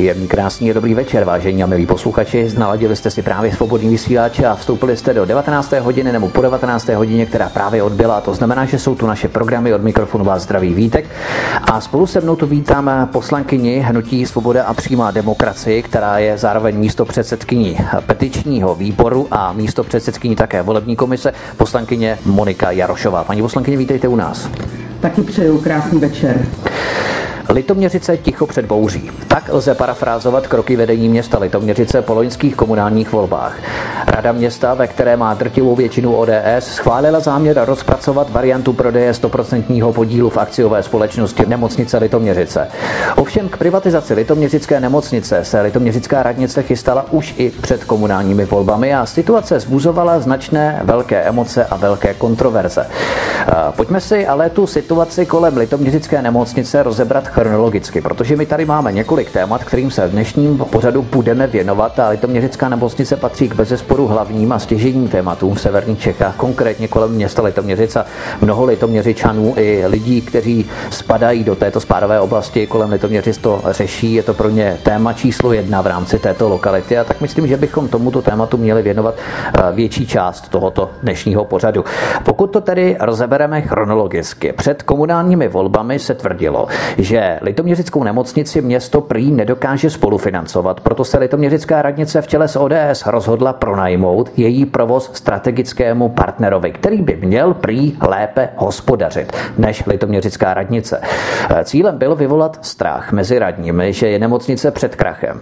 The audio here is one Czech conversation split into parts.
Příjemný, krásný a dobrý večer, vážení a milí posluchači. Znaladili jste si právě svobodný vysílač a vstoupili jste do 19. hodiny nebo po 19. hodině, která právě odbyla. To znamená, že jsou tu naše programy od mikrofonu vás zdraví Vítek. A spolu se mnou tu vítám poslankyni Hnutí Svoboda a přímá demokracie, která je zároveň místo předsedkyní petičního výboru a místo předsedkyní také volební komise, poslankyně Monika Jarošová. Paní poslankyně, vítejte u nás. Taky přeju krásný večer. Litoměřice ticho před bouří. Tak lze parafrázovat kroky vedení města Litoměřice po loňských komunálních volbách. Rada města, ve které má drtivou většinu ODS, schválila záměr rozpracovat variantu prodeje 100% podílu v akciové společnosti nemocnice Litoměřice. Ovšem k privatizaci Litoměřické nemocnice se Litoměřická radnice chystala už i před komunálními volbami a situace zbuzovala značné velké emoce a velké kontroverze. Pojďme si ale tu situaci kolem Litoměřické nemocnice rozebrat chronologicky, protože my tady máme několik témat, kterým se v dnešním pořadu budeme věnovat a Litoměřická nemocnice patří k bezesporu hlavním a stěžením tématům v severních Čechách, konkrétně kolem města Litoměřic a mnoho Litoměřičanů i lidí, kteří spadají do této spádové oblasti kolem Litoměřic to řeší. Je to pro ně téma číslo jedna v rámci této lokality a tak myslím, že bychom tomuto tématu měli věnovat eh, větší část tohoto dnešního pořadu. Pokud to tedy rozebereme chronologicky, před komunálními volbami se tvrdilo, že Litoměřickou nemocnici město prý nedokáže spolufinancovat, proto se Litoměřická radnice v čele s ODS rozhodla pronajmout její provoz strategickému partnerovi, který by měl prý lépe hospodařit než Litoměřická radnice. Cílem bylo vyvolat strach mezi radními, že je nemocnice před krachem.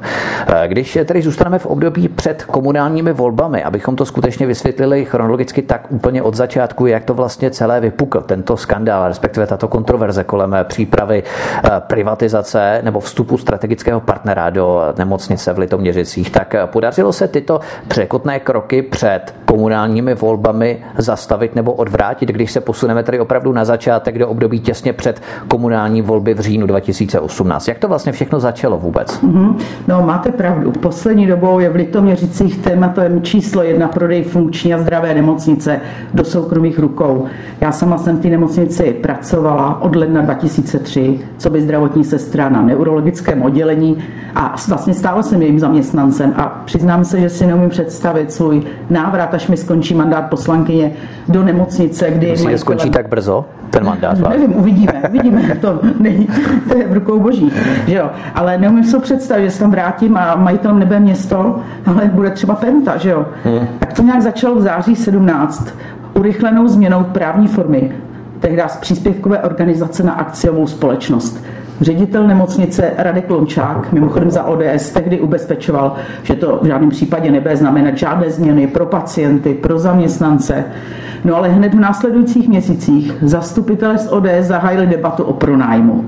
Když tedy zůstaneme v období před komunálními volbami, abychom to skutečně vysvětlili chronologicky tak úplně od začátku, jak to vlastně celé vypukl, tento skandál, respektive tato kontroverze kolem přípravy privatizace nebo vstupu strategického partnera do nemocnice v Litoměřicích, tak podařilo se tyto překotné kroky před komunálními volbami zastavit nebo odvrátit, když se posuneme tedy opravdu na začátek do období těsně před komunální volby v říjnu 2018. Jak to vlastně všechno začalo vůbec? Mm-hmm. No, máte pravdu. Poslední dobou je v Litoměřicích tématem číslo jedna prodej funkční a zdravé nemocnice do soukromých rukou. Já sama jsem v té nemocnici pracovala od ledna 2003, co by zdravotní sestra na neurologickém oddělení a vlastně stále jsem jejím zaměstnancem a přiznám se, že si neumím představit svůj návrat, až mi skončí mandát poslankyně do nemocnice, kdy... Myslíte, skončí tak brzo? ten mandát? Váš? Nevím, uvidíme, uvidíme, to není, to je v rukou boží, že jo. Ale neumím si představit, že se tam vrátím a majitel nebe město, ale bude třeba Penta, že jo. Hmm. Tak to nějak začalo v září 17 urychlenou změnou právní formy tehdy z příspěvkové organizace na akciovou společnost. Ředitel nemocnice Radek Lončák, mimochodem za ODS, tehdy ubezpečoval, že to v žádném případě nebude znamenat žádné změny pro pacienty, pro zaměstnance. No ale hned v následujících měsících zastupitelé z ODS zahájili debatu o pronájmu.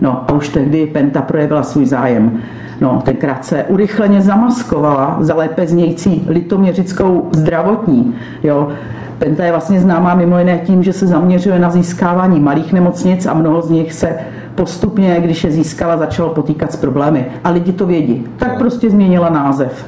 No a už tehdy Penta projevila svůj zájem. No, tenkrát se urychleně zamaskovala za lépe znějící litoměřickou zdravotní. Jo. Penta je vlastně známá mimo jiné tím, že se zaměřuje na získávání malých nemocnic a mnoho z nich se postupně, když je získala, začalo potýkat s problémy. A lidi to vědí. Tak prostě změnila název.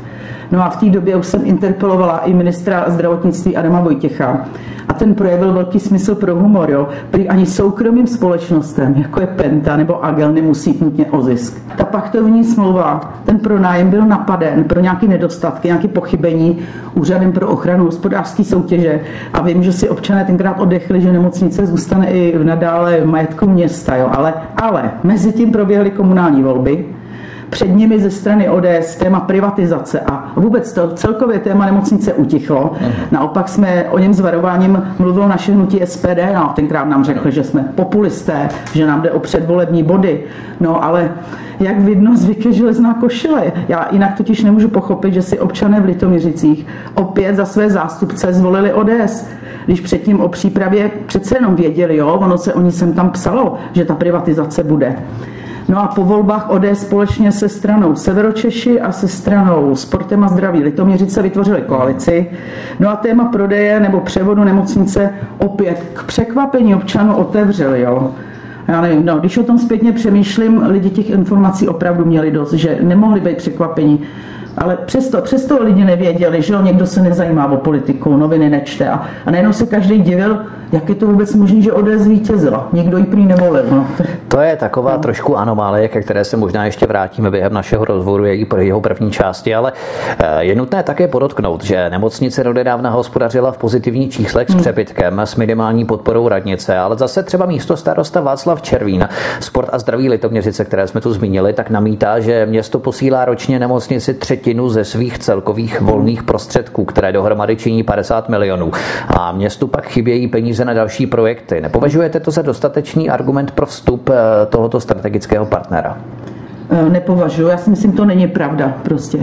No a v té době už jsem interpelovala i ministra zdravotnictví Adama Vojtěcha. A ten projevil velký smysl pro humor, jo. Prý ani soukromým společnostem, jako je Penta nebo Agel, nemusí nutně o zisk. Ta pachtovní smlouva, ten pronájem byl napaden pro nějaké nedostatky, nějaké pochybení úřadem pro ochranu hospodářské soutěže. A vím, že si občané tenkrát odechli, že nemocnice zůstane i nadále v majetku města, jo. Ale, ale mezi tím proběhly komunální volby, před nimi ze strany ODS téma privatizace a vůbec to celkově téma nemocnice utichlo. Naopak jsme o něm s varováním mluvilo naše hnutí SPD, no, tenkrát nám řekli, že jsme populisté, že nám jde o předvolební body. No ale jak vidno, zvyk je železná košile. Já jinak totiž nemůžu pochopit, že si občané v Litoměřicích opět za své zástupce zvolili ODS když předtím o přípravě přece jenom věděli, jo, ono se o ní sem tam psalo, že ta privatizace bude. No a po volbách ODS společně se stranou Severočeši a se stranou Sportem a zdraví Litoměřice vytvořili koalici. No a téma prodeje nebo převodu nemocnice opět k překvapení občanů otevřeli. Jo. Já nevím, no, když o tom zpětně přemýšlím, lidi těch informací opravdu měli dost, že nemohli být překvapení Ale přesto, přesto lidi nevěděli, že jo, někdo se nezajímá o politiku, noviny nečte a, a najednou se každý divil, jak je to vůbec možné, že ODS zvítězila. Nikdo ji prý nevolil. No. To je taková no. trošku anomálie, ke které se možná ještě vrátíme během našeho rozhovoru, její jeho první části, ale eh, je nutné také podotknout, že nemocnice nedávna hospodařila v pozitivních číslech s hmm. přebytkem, s minimální podporou radnice, ale zase třeba místo starosta Václav Červín, sport a zdraví Litoměřice, které jsme tu zmínili, tak namítá, že město posílá ročně nemocnici třetinu ze svých celkových volných prostředků, které dohromady činí 50 milionů. A městu pak chybějí peníze na další projekty. Nepovažujete to za dostatečný argument pro vstup eh, tohoto strategického partnera? Eh, nepovažuji. Já si myslím, to není pravda prostě.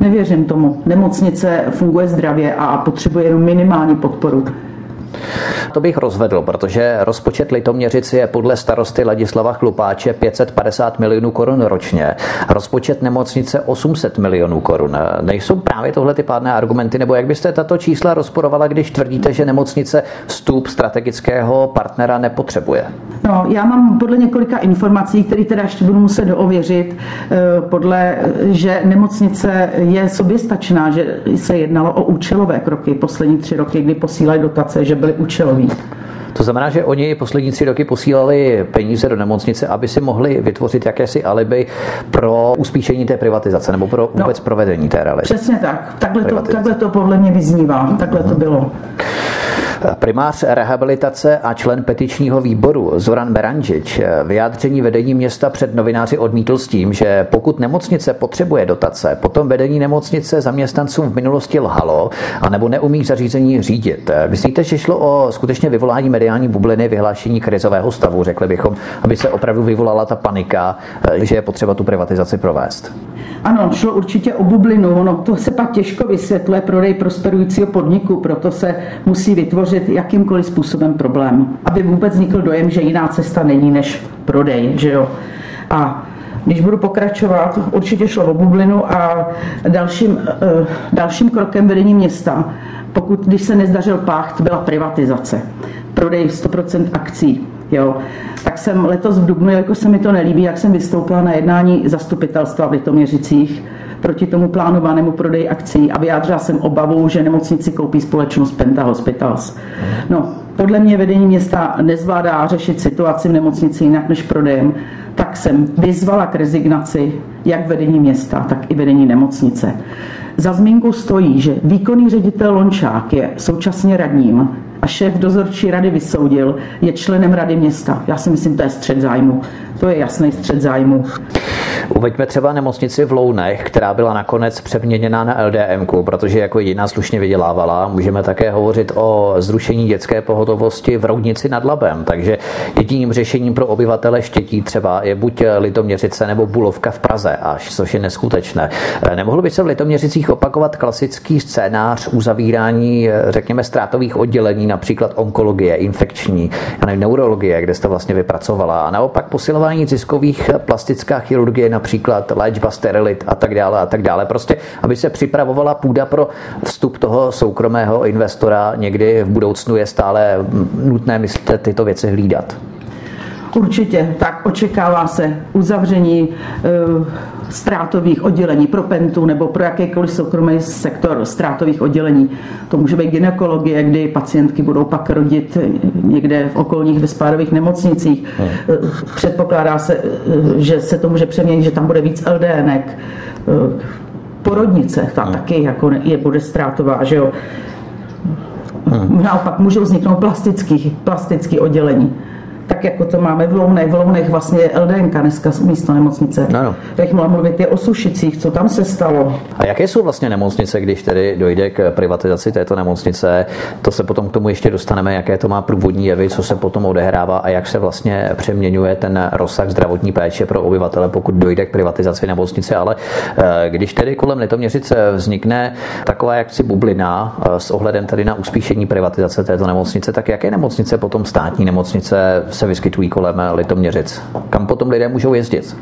Nevěřím tomu. Nemocnice funguje zdravě a potřebuje jenom minimální podporu. To bych rozvedl, protože rozpočet Litoměřici je podle starosty Ladislava Chlupáče 550 milionů korun ročně. Rozpočet nemocnice 800 milionů korun. Nejsou právě tohle ty pádné argumenty, nebo jak byste tato čísla rozporovala, když tvrdíte, že nemocnice vstup strategického partnera nepotřebuje? No, já mám podle několika informací, které teda ještě budu muset doověřit, eh, podle, že nemocnice je soběstačná, že se jednalo o účelové kroky poslední tři roky, kdy posílají dotace, že byly účelový. To znamená, že oni poslední tři roky posílali peníze do nemocnice, aby si mohli vytvořit jakési alibi pro uspíšení té privatizace nebo pro no, vůbec no, provedení té realizace. Přesně tak. Takhle to, takhle to podle mě vyznívá. Takhle to bylo. Primář rehabilitace a člen petičního výboru Zoran Beranžič vyjádření vedení města před novináři odmítl s tím, že pokud nemocnice potřebuje dotace, potom vedení nemocnice zaměstnancům v minulosti lhalo anebo neumí zařízení řídit. Myslíte, že šlo o skutečně vyvolání mediální bubliny, vyhlášení krizového stavu, řekli bychom, aby se opravdu vyvolala ta panika, že je potřeba tu privatizaci provést? Ano, šlo určitě o bublinu. Ono to se pak těžko vysvětluje prodej prosperujícího podniku, proto se musí vytvořit jakýmkoliv způsobem problém, aby vůbec vznikl dojem, že jiná cesta není než prodej, že jo. A když budu pokračovat, určitě šlo o bublinu a dalším, eh, dalším krokem vedení města, pokud když se nezdařil pacht, byla privatizace. Prodej 100% akcí. Jo. Tak jsem letos v Dubnu, jako se mi to nelíbí, jak jsem vystoupila na jednání zastupitelstva v Litoměřicích proti tomu plánovanému prodeji akcí a vyjádřila jsem obavu, že nemocnici koupí společnost Penta Hospitals. No, podle mě vedení města nezvládá řešit situaci v nemocnici jinak než prodejem, tak jsem vyzvala k rezignaci jak vedení města, tak i vedení nemocnice. Za zmínku stojí, že výkonný ředitel Lončák je současně radním a šéf dozorčí rady vysoudil, je členem rady města. Já si myslím, to je střed zájmu. To je jasný střed zájmu. Uveďme třeba nemocnici v Lounech, která byla nakonec přeměněna na LDM, protože jako jediná slušně vydělávala. Můžeme také hovořit o zrušení dětské pohotovosti v Roudnici nad Labem. Takže jediným řešením pro obyvatele Štětí třeba je buď Litoměřice nebo Bulovka v Praze, až což je neskutečné. Nemohl by se v Litoměřicích opakovat klasický scénář uzavírání, řekněme, ztrátových oddělení, například onkologie, infekční, a neurologie, kde jste vlastně vypracovala, a naopak posilování ziskových plastická chirurgie například léčba sterilit a tak dále a tak dále. Prostě, aby se připravovala půda pro vstup toho soukromého investora někdy v budoucnu je stále nutné myslet tyto věci hlídat. Určitě, tak očekává se uzavření e, ztrátových oddělení pro pentu nebo pro jakýkoliv soukromý sektor ztrátových oddělení. To může být gynekologie, kdy pacientky budou pak rodit někde v okolních vyspádových nemocnicích. Hmm. Předpokládá se, e, že se to může přeměnit, že tam bude víc LDNek. E, porodnice, ta hmm. taky jako je, bude ztrátová, že jo. Hmm. Naopak můžou vzniknout plastický, plastický oddělení tak jako to máme v Lounech. V Lounech vlastně je LDNK dneska místo nemocnice. Ano. Jak mohla mluvit je o Sušicích, co tam se stalo. A jaké jsou vlastně nemocnice, když tedy dojde k privatizaci této nemocnice? To se potom k tomu ještě dostaneme, jaké to má průvodní jevy, co se potom odehrává a jak se vlastně přeměňuje ten rozsah zdravotní péče pro obyvatele, pokud dojde k privatizaci nemocnice. Ale eh, když tedy kolem Litoměřice vznikne taková jaksi bublina eh, s ohledem tedy na uspíšení privatizace této nemocnice, tak jaké nemocnice potom státní nemocnice se vyskytují kolem Litoměřic? Kam potom lidé můžou jezdit?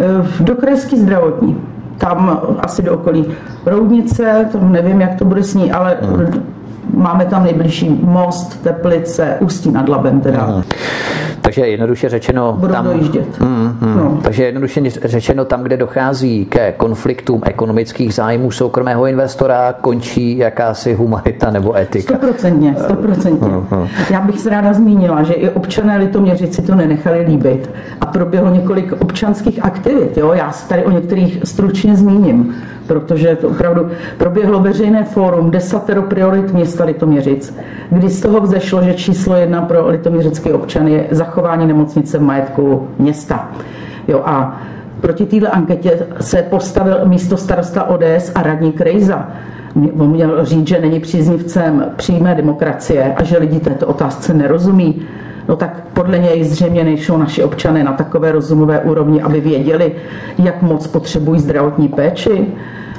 Eh, do krajský zdravotní. Tam asi do okolí Roudnice, to nevím, jak to bude s ní, ale hmm. Máme tam nejbližší most, Teplice, Ústí nad Labem teda. Aha. Takže jednoduše řečeno... Budou tam, dojíždět. Mm, mm, no. Takže jednoduše řečeno tam, kde dochází ke konfliktům ekonomických zájmů soukromého investora, končí jakási humanita nebo etika. Stoprocentně, stoprocentně. Mm, mm. Já bych se ráda zmínila, že i občané Litoměřici to nenechali líbit a proběhlo několik občanských aktivit. Jo? Já se tady o některých stručně zmíním protože to opravdu proběhlo veřejné fórum desatero priorit města Litoměřic, kdy z toho vzešlo, že číslo jedna pro litoměřické občany je zachování nemocnice v majetku města. Jo, a proti této anketě se postavil místo starosta ODS a radní Krejza. On měl říct, že není příznivcem přímé demokracie a že lidi této otázce nerozumí. No tak podle něj zřejmě nejsou naši občané na takové rozumové úrovni, aby věděli, jak moc potřebují zdravotní péči.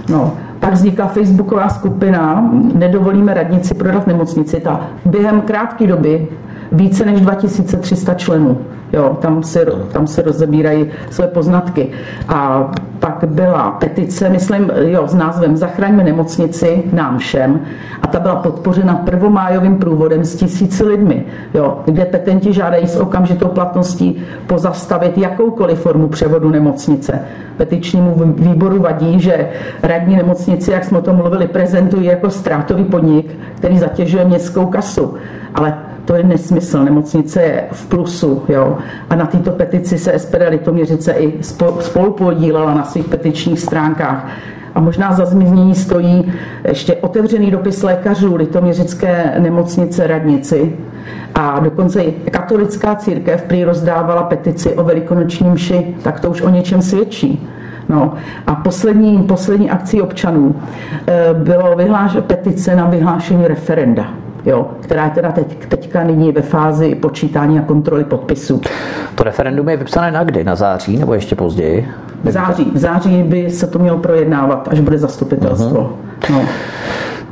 No, pak vznikla facebooková skupina Nedovolíme radnici prodat nemocnici. Ta během krátké doby více než 2300 členů. Jo, tam, se, tam se rozebírají své poznatky. A pak byla petice, myslím, jo, s názvem Zachraňme nemocnici nám všem. A ta byla podpořena prvomájovým průvodem s tisíci lidmi, jo, kde petenti žádají s okamžitou platností pozastavit jakoukoliv formu převodu nemocnice. Petičnímu výboru vadí, že radní nemocnici, jak jsme o tom mluvili, prezentují jako ztrátový podnik, který zatěžuje městskou kasu. Ale to je nesmysl, nemocnice je v plusu. Jo? A na této petici se SPD Litoměřice i spolu podílela na svých petičních stránkách. A možná za zmínění stojí ještě otevřený dopis lékařů Litoměřické nemocnice radnici. A dokonce i katolická církev prý rozdávala petici o velikonočním mši, tak to už o něčem svědčí. No. A poslední, poslední akcí občanů eh, bylo vyhláš, petice na vyhlášení referenda jo, která je teda teď, teďka nyní ve fázi počítání a kontroly podpisů. To referendum je vypsané na kdy? Na září nebo ještě později? V září. V září by se to mělo projednávat, až bude zastupitelstvo. Uh-huh. No.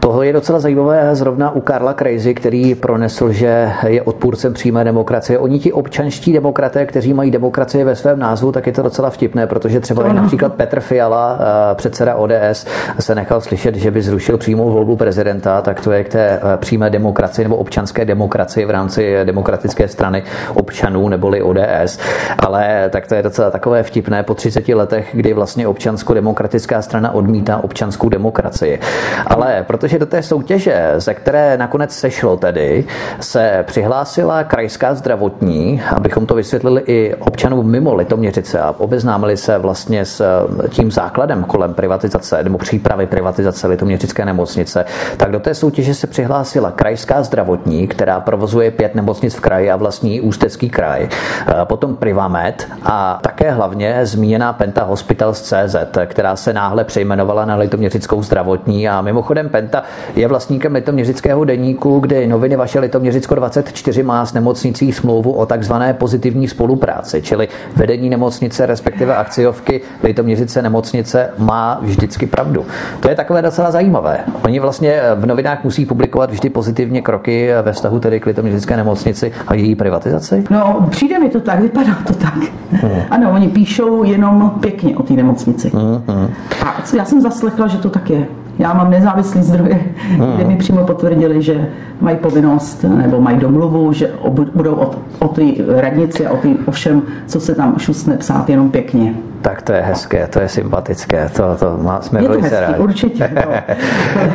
Toho je docela zajímavé zrovna u Karla Krejzy, který pronesl, že je odpůrcem přímé demokracie. Oni ti občanští demokraté, kteří mají demokracie ve svém názvu, tak je to docela vtipné, protože třeba i například Petr Fiala, eh, předseda ODS, se nechal slyšet, že by zrušil přímou volbu prezidenta, tak to je k té eh, přímé demokracii nebo občanské demokracii v rámci demokratické strany občanů neboli ODS. Ale tak to je docela takové vtipné po 30 letech, kdy vlastně občansko-demokratická strana odmítá občanskou demokracii. Ale protože že do té soutěže, ze které nakonec sešlo tedy, se přihlásila krajská zdravotní, abychom to vysvětlili i občanům mimo Litoměřice a obeznámili se vlastně s tím základem kolem privatizace nebo přípravy privatizace Litoměřické nemocnice, tak do té soutěže se přihlásila krajská zdravotní, která provozuje pět nemocnic v kraji a vlastní Ústecký kraj, potom Privamed a také hlavně zmíněná Penta Hospitals CZ, která se náhle přejmenovala na Litoměřickou zdravotní. A mimochodem Penta je vlastníkem litoměřického deníku, kde noviny vaše Litoměřicko 24 má s nemocnicí smlouvu o takzvané pozitivní spolupráci, čili vedení nemocnice, respektive akciovky Litoměřice nemocnice má vždycky pravdu. To je takové docela zajímavé. Oni vlastně v novinách musí publikovat vždy pozitivně kroky ve vztahu tedy k Litoměřické nemocnici a její privatizaci? No, přijde mi to tak, vypadá to tak. Hmm. Ano, oni píšou jenom pěkně o té nemocnici. Hmm, hmm. A já jsem zaslechla, že to tak je. Já mám nezávislý zdroje, hmm. kde mi přímo potvrdili, že mají povinnost nebo mají domluvu, že budou o, o té radnici a o, tý, o všem, co se tam šustne psát, jenom pěkně. Tak to je hezké, to je sympatické, to, to má, jsme je to hezký, rádi. určitě.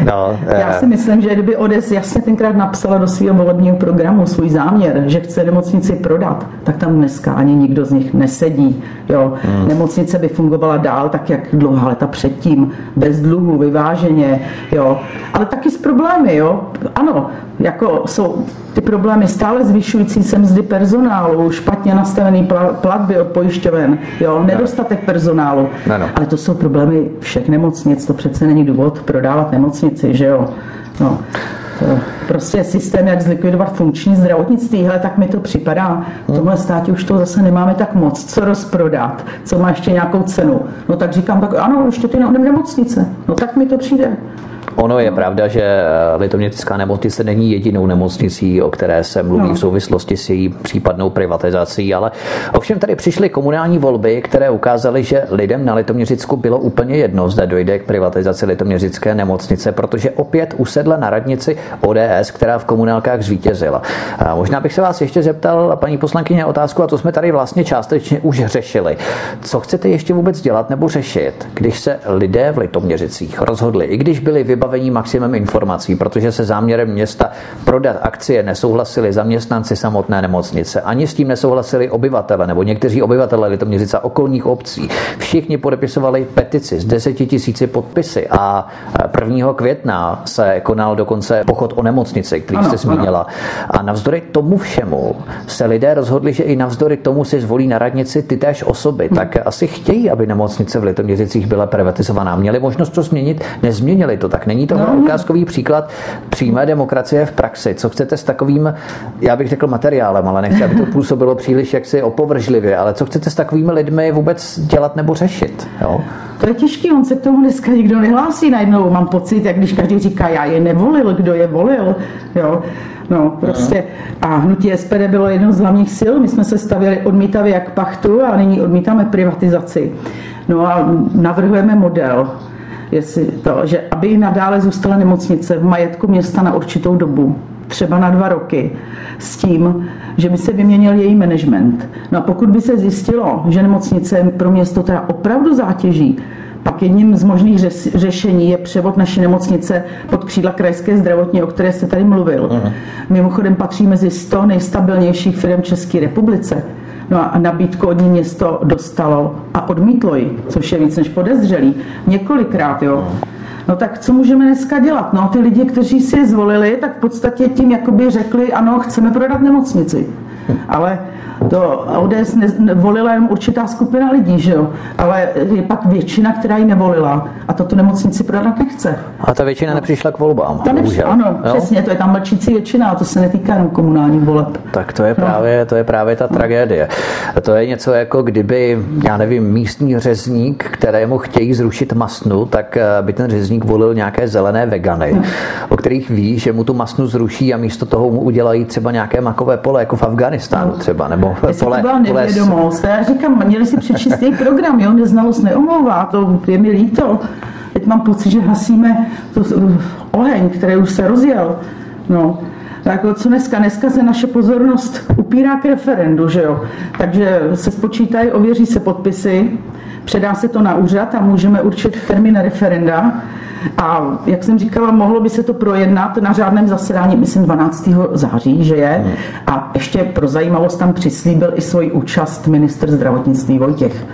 No. no, Já si myslím, že kdyby Odes jasně tenkrát napsala do svého volebního programu svůj záměr, že chce nemocnici prodat, tak tam dneska ani nikdo z nich nesedí. Jo. Hmm. Nemocnice by fungovala dál tak, jak dlouhá leta předtím, bez dluhu, vyváženě, jo. Ale taky s problémy. Jo. Ano, jako jsou ty problémy stále zvyšující se mzdy personálu, špatně nastavený platby od pojišťoven, jo, nedostatek personálu. No, no. Ale to jsou problémy všech nemocnic, to přece není důvod prodávat nemocnici, že jo. No. To prostě systém, jak zlikvidovat funkční zdravotnictví, hele, tak mi to připadá. V tomhle státě už to zase nemáme tak moc, co rozprodat, co má ještě nějakou cenu. No tak říkám, tak ano, ještě ty nemocnice. No tak mi to přijde. Ono je pravda, že Litoměřická nemocnice není jedinou nemocnicí, o které se mluví no. v souvislosti s její případnou privatizací, ale ovšem tady přišly komunální volby, které ukázaly, že lidem na Litoměřicku bylo úplně jedno, zda dojde k privatizaci Litoměřické nemocnice, protože opět usedla na radnici ODS, která v komunálkách zvítězila. A možná bych se vás ještě zeptal, paní poslankyně, otázku, a to jsme tady vlastně částečně už řešili. Co chcete ještě vůbec dělat nebo řešit, když se lidé v Litoměřicích rozhodli, i když byli vybavení maximem informací, protože se záměrem města prodat akcie nesouhlasili zaměstnanci samotné nemocnice, ani s tím nesouhlasili obyvatele nebo někteří obyvatele Litoměřice okolních obcí. Všichni podepisovali petici s deseti tisíci podpisy a 1. května se konal dokonce pochod o nemocnici, který jste zmínila. A navzdory tomu všemu se lidé rozhodli, že i navzdory tomu si zvolí na radnici ty též osoby. Tak asi chtějí, aby nemocnice v Litoměřicích byla privatizovaná. Měli možnost to změnit, nezměnili to. Tak není to no, ukázkový příklad přímé demokracie v praxi. Co chcete s takovým, já bych řekl materiálem, ale nechci, aby to působilo příliš jaksi opovržlivě, ale co chcete s takovými lidmi vůbec dělat nebo řešit? Jo? To je těžký, on se k tomu dneska nikdo nehlásí najednou. Mám pocit, jak když každý říká, já je nevolil, kdo je volil. Jo? No, prostě. A hnutí SPD bylo jedno z hlavních sil. My jsme se stavili odmítavě jak pachtu a nyní odmítáme privatizaci. No a navrhujeme model, jestli to, že aby nadále zůstala nemocnice v majetku města na určitou dobu, třeba na dva roky, s tím, že by se vyměnil její management. No a pokud by se zjistilo, že nemocnice pro město teda opravdu zátěží, pak jedním z možných řešení je převod naší nemocnice pod křídla krajské zdravotní, o které jste tady mluvil. Uh-huh. Mimochodem patří mezi 100 nejstabilnějších firm České republice. No a nabídku od ní město dostalo a odmítlo ji, což je víc než podezřelý. Několikrát, jo. No tak co můžeme dneska dělat? No ty lidi, kteří si je zvolili, tak v podstatě tím jakoby řekli, ano, chceme prodat nemocnici. Ale to ODS nevolila jenom určitá skupina lidí, že jo? ale je pak většina, která ji nevolila a toto nemocnici prodat nechce. A ta většina no. nepřišla k volbám. Ta nepřišla, ano, jo? přesně, to je tam mlčící většina a to se netýká jenom komunálních voleb. Tak to je no. právě, to je právě ta no. tragédie. To je něco jako kdyby, já nevím, místní řezník, kterému chtějí zrušit masnu, tak eh, by ten řezník volil nějaké zelené vegany, no. o kterých ví, že mu tu masnu zruší a místo toho mu udělají třeba nějaké makové pole, jako v Afganistánu no. třeba, nebo pole, to byla nevědomost. Já říkám, měli si přečíst její program, jo, neznalost neomlouvá, to je mi líto. Teď mám pocit, že hasíme to, oheň, který už se rozjel. No, tak co dneska? Dneska se naše pozornost upírá k referendu, že jo? Takže se spočítají, ověří se podpisy, předá se to na úřad a můžeme určit termín referenda. A jak jsem říkala, mohlo by se to projednat na řádném zasedání, myslím 12. září, že je. A ještě pro zajímavost tam přislíbil i svoji účast minister zdravotnictví Vojtěch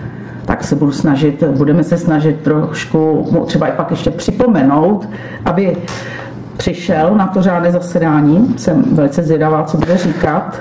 tak se budu snažit, budeme se snažit trošku třeba i pak ještě připomenout, aby přišel na to řádné zasedání. Jsem velice zvědavá, co bude říkat.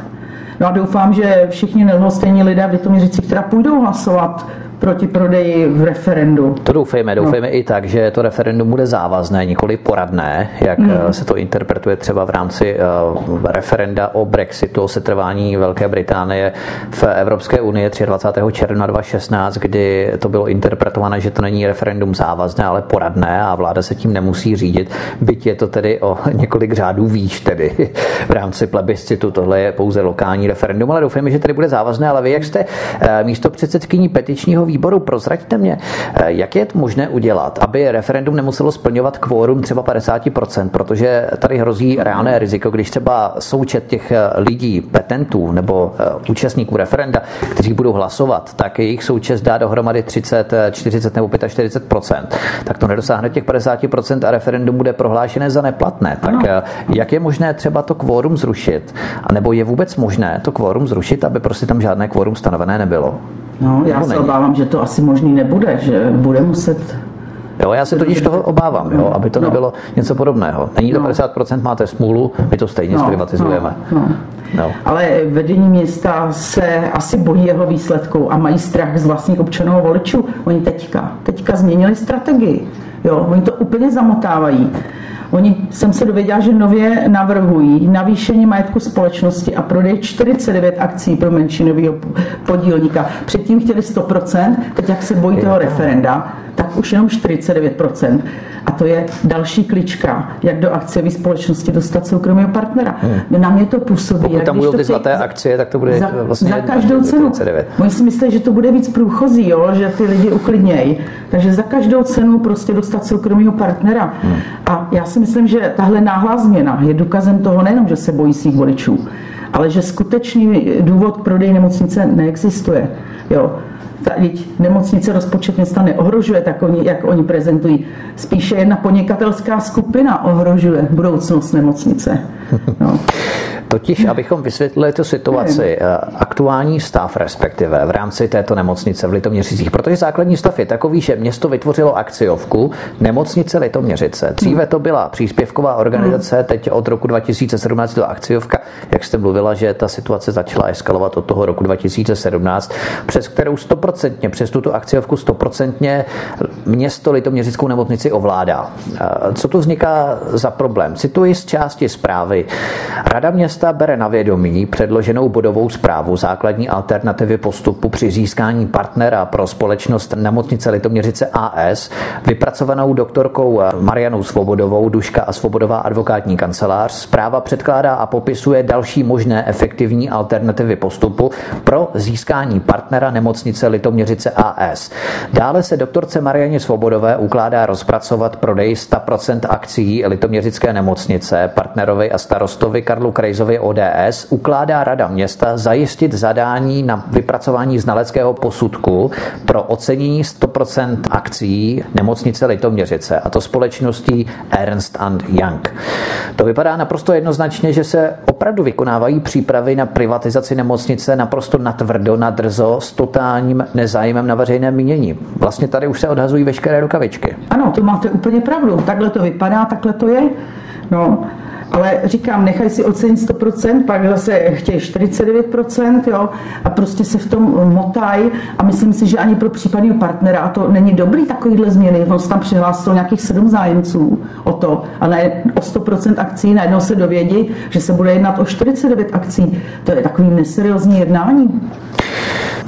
No a doufám, že všichni nelhostejní lidé v Litoměřici, která půjdou hlasovat proti prodeji v referendu. To doufejme, doufejme no. i tak, že to referendum bude závazné, nikoli poradné, jak mm. se to interpretuje třeba v rámci uh, referenda o Brexitu, o setrvání Velké Británie v Evropské unii 23. června 2016, kdy to bylo interpretováno, že to není referendum závazné, ale poradné a vláda se tím nemusí řídit, byť je to tedy o několik řádů výš tedy v rámci plebiscitu. Tohle je pouze lokální referendum, ale doufejme, že tady bude závazné, ale vy, jak jste uh, místo předsedkyní petičního výboru, prozraďte mě, eh, jak je možné udělat, aby referendum nemuselo splňovat kvórum třeba 50%, protože tady hrozí reálné riziko, když třeba součet těch eh, lidí, petentů nebo eh, účastníků referenda, kteří budou hlasovat, tak jejich součet dá dohromady 30, 40 nebo 45%, tak to nedosáhne těch 50% a referendum bude prohlášené za neplatné. Tak ano. jak je možné třeba to kvórum zrušit? A nebo je vůbec možné to kvórum zrušit, aby prostě tam žádné kvórum stanovené nebylo? No, já se obávám, že to asi možný nebude, že bude muset Jo, já se totiž toho obávám, jo, aby to no. nebylo něco podobného. Není to no. 50%, máte smůlu, my to stejně no. zprivatizujeme. No. No. No. Ale vedení města se asi bojí jeho výsledků a mají strach z vlastních občanů a voličů. Oni teďka, teďka změnili strategii. Jo, oni to úplně zamotávají. Oni jsem se dověděla, že nově navrhují navýšení majetku společnosti a prodej 49 akcí pro menšinového podílníka. Předtím chtěli 100%, teď jak se bojí toho referenda, tak už jenom 49%. A to je další klička, jak do akciové společnosti dostat soukromého partnera. Hmm. Na mě to působí. Pokud tam budou ty zlaté akcie, tak to bude za, vlastně za každou cenu. 49. Oni si myslí, že to bude víc průchozí, jo? že ty lidi uklidnějí. Takže za každou cenu prostě dostat soukromého partnera. Hmm. A já si myslím, že tahle náhlá změna je důkazem toho nejenom, že se bojí svých voličů, ale že skutečný důvod k prodeji nemocnice neexistuje. Jo. Ta, nemocnice rozpočet města neohrožuje, tak oni, jak oni prezentují. Spíše jedna podnikatelská skupina ohrožuje budoucnost nemocnice. No. Totiž, abychom vysvětlili tu situaci, eh, aktuální stav respektive v rámci této nemocnice v Litoměřicích, protože základní stav je takový, že město vytvořilo akciovku nemocnice Litoměřice. Dříve to byla příspěvková organizace, teď od roku 2017 to akciovka, jak jste mluvila, že ta situace začala eskalovat od toho roku 2017, přes kterou stoprocentně, přes tuto akciovku stoprocentně město Litoměřickou nemocnici ovládá. Co tu vzniká za problém? Cituji z části zprávy. Rada města bere na vědomí předloženou bodovou zprávu základní alternativy postupu při získání partnera pro společnost nemocnice Litoměřice AS, vypracovanou doktorkou Marianou Svobodovou, Duška a Svobodová advokátní kancelář. Zpráva předkládá a popisuje další možné efektivní alternativy postupu pro získání partnera nemocnice Litoměřice AS. Dále se doktorce Marianě Svobodové ukládá rozpracovat prodej 100% akcí Litoměřické nemocnice partnerovi a starostovi Karlu Krejzovi ODS ukládá Rada města zajistit zadání na vypracování znaleckého posudku pro ocenění 100% akcí nemocnice Litoměřice, a to společností Ernst and Young. To vypadá naprosto jednoznačně, že se opravdu vykonávají přípravy na privatizaci nemocnice naprosto natvrdo, nadrzo, s totálním nezájmem na veřejné mínění. Vlastně tady už se odhazují veškeré rukavičky. Ano, to máte úplně pravdu. Takhle to vypadá, takhle to je. No, ale říkám, nechaj si ocenit 100%, pak zase chtějí 49%, jo, a prostě se v tom motají a myslím si, že ani pro případného partnera to není dobrý takovýhle změny. On se tam přihlásilo nějakých sedm zájemců o to a ne o 100% akcí najednou se dovědí, že se bude jednat o 49 akcí. To je takový neseriózní jednání.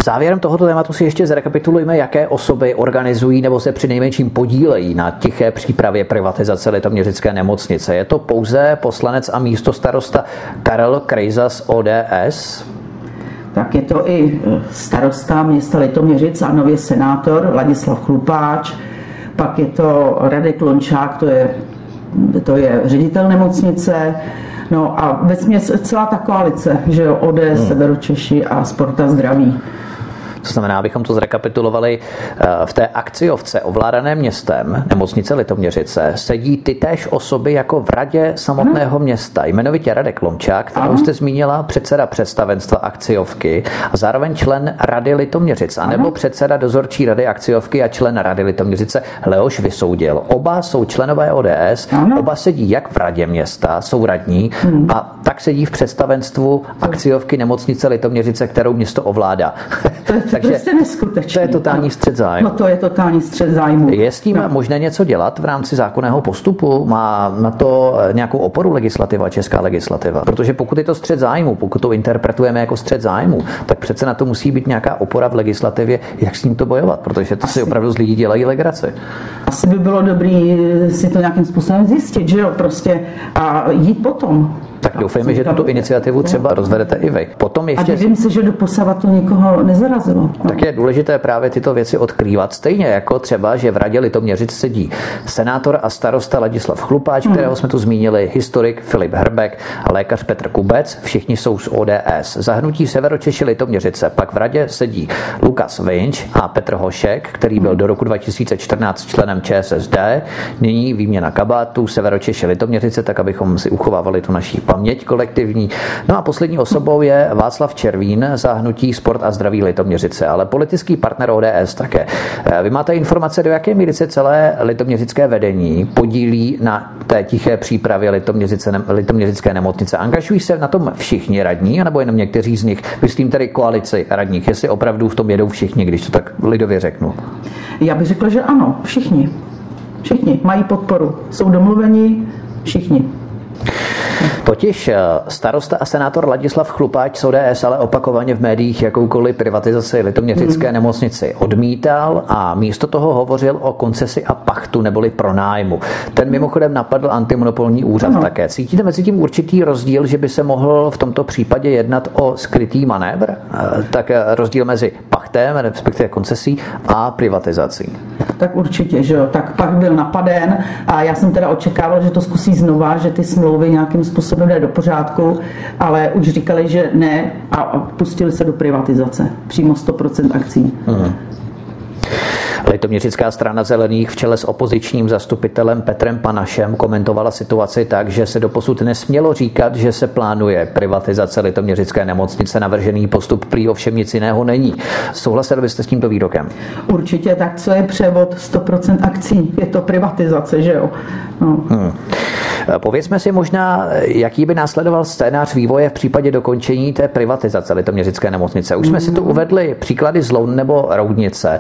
Závěrem tohoto tématu si ještě zrekapitulujeme, jaké osoby organizují nebo se při nejmenším podílejí na tiché přípravě privatizace litoměřické nemocnice. Je to pouze poslanec a místo starosta Karel Krejza z ODS, tak je to i e, starosta města Litoměřic a nově senátor Ladislav Chlupáč, pak je to Radek Lončák, to je, to je ředitel nemocnice, no a ve celá ta koalice, že jo, ODS, hmm. Severočeši a Sporta zdraví. To znamená, abychom to zrekapitulovali, eh, v té akciovce ovládané městem, nemocnice Litoměřice, sedí ty též osoby jako v radě samotného města, jmenovitě Radek Lomčák, kterou jste zmínila, předseda představenstva akciovky a zároveň člen rady Litoměřic, anebo předseda dozorčí rady akciovky a člen rady Litoměřice Leoš Vysoudil. Oba jsou členové ODS, oba sedí jak v radě města, jsou radní hmm. a tak sedí v představenstvu akciovky nemocnice Litoměřice, kterou město ovládá. Takže prostě neskutečné. To je totální střed zájmu. No to je totální střed zájmu. Je s tím no. možné něco dělat v rámci zákonného postupu? Má na to nějakou oporu legislativa, česká legislativa? Protože pokud je to střed zájmu, pokud to interpretujeme jako střed zájmu, tak přece na to musí být nějaká opora v legislativě, jak s ním to bojovat, protože to Asi. si opravdu z lidí dělají legraci. Asi by bylo dobré si to nějakým způsobem zjistit, že jo, prostě a jít potom. Tak doufejme, že tuto iniciativu třeba rozvedete i vy. Potom ještě... A divím se, že do to nikoho nezarazilo. No. Tak je důležité právě tyto věci odkrývat. Stejně jako třeba, že v radě Litoměřic sedí senátor a starosta Ladislav Chlupáč, hmm. kterého jsme tu zmínili, historik Filip Hrbek a lékař Petr Kubec. Všichni jsou z ODS. Zahnutí Severočeši Litoměřice. Pak v radě sedí Lukas Vinč a Petr Hošek, který byl do roku 2014 členem ČSSD. Nyní výměna kabátů Severočeši Litoměřice, tak abychom si uchovávali tu naší paměť kolektivní. No a poslední osobou je Václav Červín za hnutí Sport a zdraví Litoměřice, ale politický partner ODS také. Eh, vy máte informace, do jaké míry se celé litoměřické vedení podílí na té tiché přípravě litoměřice, litoměřické nemocnice? Angažují se na tom všichni radní, anebo jenom někteří z nich? Myslím tedy koalici radních, jestli opravdu v tom jedou všichni, když to tak lidově řeknu. Já bych řekla, že ano, všichni. Všichni mají podporu. Jsou domluveni všichni. Totiž eh, starosta a senátor Ladislav Chlupáč z ODS ale opakovaně v médiích jakoukoliv privatizaci litoměřické hmm. nemocnici odmítal a místo toho hovořil o koncesi a pachtu neboli pronájmu. Ten mimochodem napadl antimonopolní úřad ano. také. Cítíte mezi tím určitý rozdíl, že by se mohl v tomto případě jednat o skrytý manévr? Eh, tak eh, rozdíl mezi pachtem, respektive koncesí a privatizací. Tak určitě, že jo. Tak pak byl napaden a já jsem teda očekával, že to zkusí znova, že ty smlouvy nějakým způsobem jde do pořádku, ale už říkali, že ne a pustili se do privatizace. Přímo 100% akcí. Uh-huh. Litoměřická strana zelených v čele s opozičním zastupitelem Petrem Panašem komentovala situaci tak, že se doposud nesmělo říkat, že se plánuje privatizace litoměřické nemocnice. Navržený postup prý ovšem nic jiného není. Souhlasili byste s tímto výrokem? Určitě, tak co je převod 100% akcí? Je to privatizace, že jo? No. Hmm. Povězme si možná, jaký by následoval scénář vývoje v případě dokončení té privatizace litoměřické nemocnice. Už jsme si tu uvedli příklady z Loun nebo Roudnice.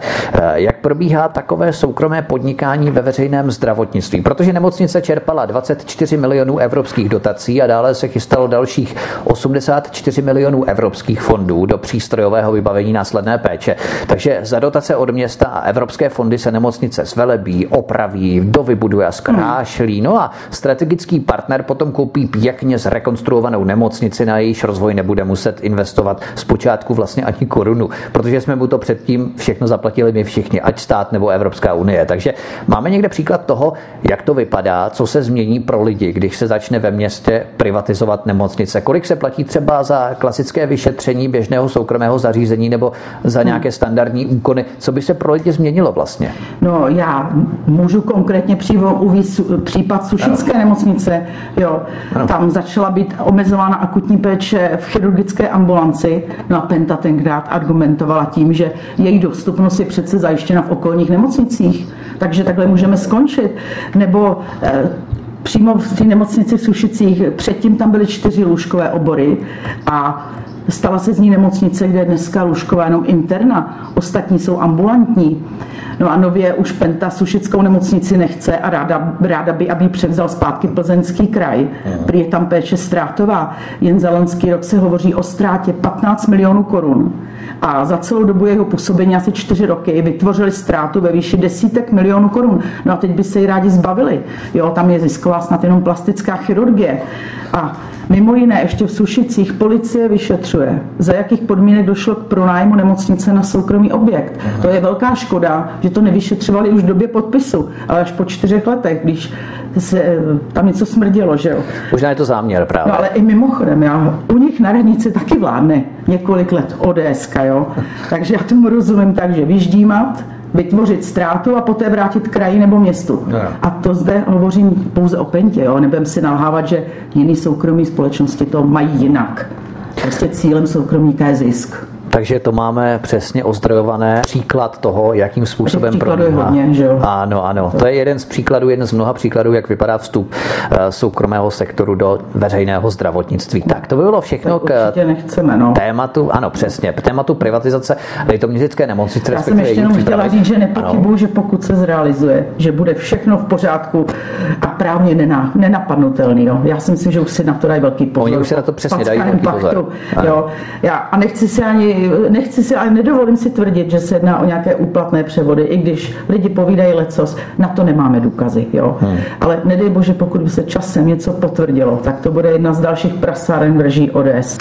Jak probíhá takové soukromé podnikání ve veřejném zdravotnictví? Protože nemocnice čerpala 24 milionů evropských dotací a dále se chystalo dalších 84 milionů evropských fondů do přístrojového vybavení následné péče. Takže za dotace od města a evropské fondy se nemocnice zvelebí, opraví, dovybuduje a zkrášlí. No a strategický partner potom koupí pěkně zrekonstruovanou nemocnici, na jejíž rozvoj nebude muset investovat zpočátku vlastně ani korunu, protože jsme mu to předtím všechno zaplatili my všichni, ať stát nebo Evropská unie. Takže máme někde příklad toho, jak to vypadá, co se změní pro lidi, když se začne ve městě privatizovat nemocnice. Kolik se platí třeba za klasické vyšetření běžného soukromého zařízení nebo za nějaké standardní úkony? Co by se pro lidi změnilo vlastně? No já můžu konkrétně uvést případ Sušické nemocnice. Jo, tam začala být omezována akutní péče v chirurgické ambulanci. No a Penta tenkrát argumentovala tím, že její dostupnost je přece zajištěna v okolních nemocnicích. Takže takhle můžeme skončit. Nebo eh, přímo v té nemocnici v Sušicích, předtím tam byly čtyři lůžkové obory a Stala se z ní nemocnice, kde je dneska lůžková jenom interna, ostatní jsou ambulantní. No a nově už Penta Sušickou nemocnici nechce a ráda, ráda by, aby převzal zpátky plzeňský kraj. Prý je tam péče ztrátová. Jen za loňský rok se hovoří o ztrátě 15 milionů korun. A za celou dobu jeho působení asi čtyři roky vytvořili ztrátu ve výši desítek milionů korun. No a teď by se ji rádi zbavili. Jo, tam je zisková snad jenom plastická chirurgie. A Mimo jiné ještě v Sušicích policie vyšetřuje, za jakých podmínek došlo k pronájmu nemocnice na soukromý objekt. Aha. To je velká škoda, že to nevyšetřovali už v době podpisu, ale až po čtyřech letech, když se eh, tam něco smrdělo, že jo. Možná je to záměr právě. No ale i mimochodem, já, u nich na radnici taky vládne několik let ODS, jo. Takže já tomu rozumím tak, že vyždímat, vytvořit ztrátu a poté vrátit kraji nebo městu. No. A to zde hovořím pouze o Pentě, jo. nebudem si nalhávat, že jiný soukromí společnosti to mají jinak. Prostě cílem soukromníka je zisk. Takže to máme přesně ozdrojované příklad toho, jakým způsobem probíhá. Hodně, že jo? Ano, ano. To je jeden z příkladů, jeden z mnoha příkladů, jak vypadá vstup eh, soukromého sektoru do veřejného zdravotnictví. Tak to by bylo všechno k nechceme, no. tématu, ano, přesně, tématu privatizace litoměřické nemocnice. Já jsem ještě jenom chtěla říct, že nepochybuji, že pokud se zrealizuje, že bude všechno v pořádku a právně nená, nenapadnutelný. Jo. Já si myslím, že už si na to dají velký pozor. Oni už se na to přesně dají velký pozor. Jo. Já, a nechci si ani nechci si, ale nedovolím si tvrdit, že se jedná o nějaké úplatné převody, i když lidi povídají lecos, na to nemáme důkazy. Jo. Hmm. Ale nedej bože, pokud by se časem něco potvrdilo, tak to bude jedna z dalších prasáren drží ODS.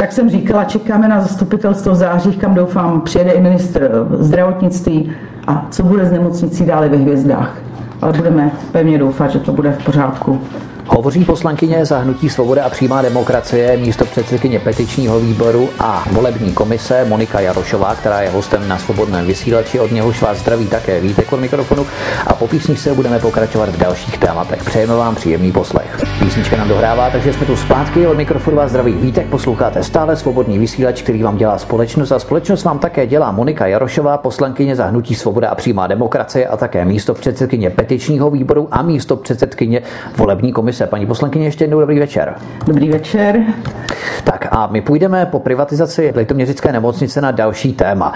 Jak jsem říkala, čekáme na zastupitelstvo v září, kam doufám přijede i ministr zdravotnictví a co bude s nemocnicí dále ve hvězdách. Ale budeme pevně doufat, že to bude v pořádku. Hovoří poslankyně za hnutí Svoboda a přímá demokracie, místo předsedkyně petičního výboru a volební komise Monika Jarošová, která je hostem na svobodném vysílači. Od něhož vás zdraví také Vítek od mikrofonu a po písničce budeme pokračovat v dalších tématech. Přejeme vám příjemný poslech. Písnička nám dohrává, takže jsme tu zpátky. Od mikrofonu vás zdraví Vítek, posloucháte stále svobodný vysílač, který vám dělá společnost a společnost vám také dělá Monika Jarošová, poslankyně za hnutí Svoboda a přímá demokracie a také místo předsedkyně petičního výboru a místo předsedkyně volební komise komise. Paní poslankyně, ještě jednou dobrý večer. Dobrý večer. Tak a my půjdeme po privatizaci Litoměřické nemocnice na další téma.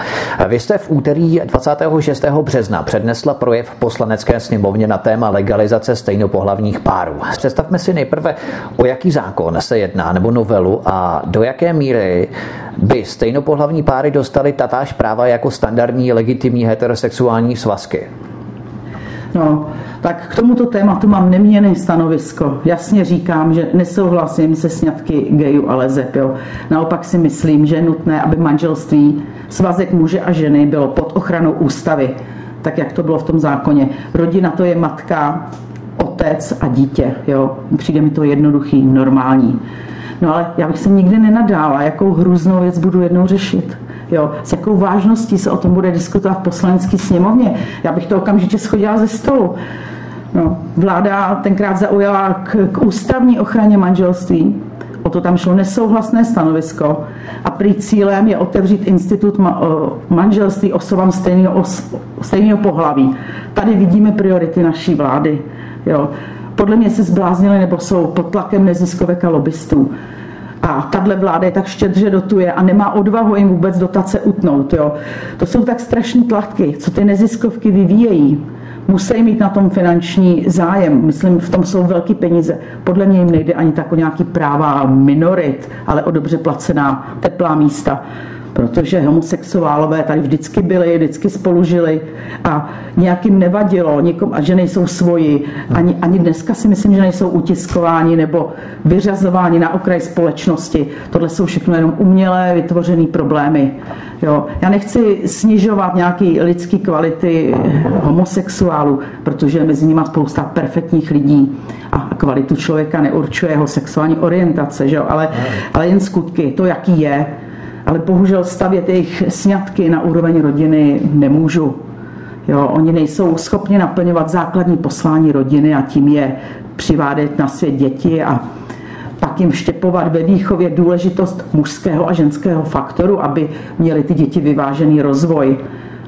Vy jste v úterý 26. března přednesla projev v poslanecké sněmovně na téma legalizace stejnopohlavních párů. Představme si nejprve, o jaký zákon se jedná nebo novelu a do jaké míry by stejnopohlavní páry dostali tatáž práva jako standardní legitimní heterosexuální svazky. No, tak k tomuto tématu mám neměné stanovisko. Jasně říkám, že nesouhlasím se sňatky gejů a lezeb. Jo. Naopak si myslím, že je nutné, aby manželství, svazek muže a ženy bylo pod ochranou ústavy, tak jak to bylo v tom zákoně. Rodina to je matka, otec a dítě. Jo. Přijde mi to jednoduchý, normální. No ale já bych se nikdy nenadála, jakou hrůznou věc budu jednou řešit. Jo, s jakou vážností se o tom bude diskutovat v poslanecké sněmovně. Já bych to okamžitě schodila ze stolu. No, vláda tenkrát zaujala k, k ústavní ochraně manželství, o to tam šlo nesouhlasné stanovisko a prý cílem je otevřít institut ma, o, manželství osobám stejného, os, stejného pohlaví. Tady vidíme priority naší vlády. Jo. Podle mě se zbláznili nebo jsou pod tlakem neziskovek a lobbystů. A tahle vláda je tak štědře dotuje a nemá odvahu jim vůbec dotace utnout. Jo. To jsou tak strašné tlaky, co ty neziskovky vyvíjejí musí mít na tom finanční zájem. Myslím, v tom jsou velké peníze. Podle mě jim nejde ani tak o nějaký práva minorit, ale o dobře placená teplá místa protože homosexuálové tady vždycky byli, vždycky spolu žili a nějakým nevadilo, někom, a že nejsou svoji. Ani, ani dneska si myslím, že nejsou utiskováni nebo vyřazováni na okraj společnosti. Tohle jsou všechno jenom umělé vytvořené problémy. Jo. Já nechci snižovat nějaké lidské kvality homosexuálů, protože je mezi nimi spousta perfektních lidí a kvalitu člověka neurčuje jeho sexuální orientace, že jo? Ale, ale jen skutky, to, jaký je, ale bohužel stavět jejich sňatky na úroveň rodiny nemůžu. Jo, oni nejsou schopni naplňovat základní poslání rodiny a tím je přivádět na svět děti a pak jim štěpovat ve výchově důležitost mužského a ženského faktoru, aby měli ty děti vyvážený rozvoj.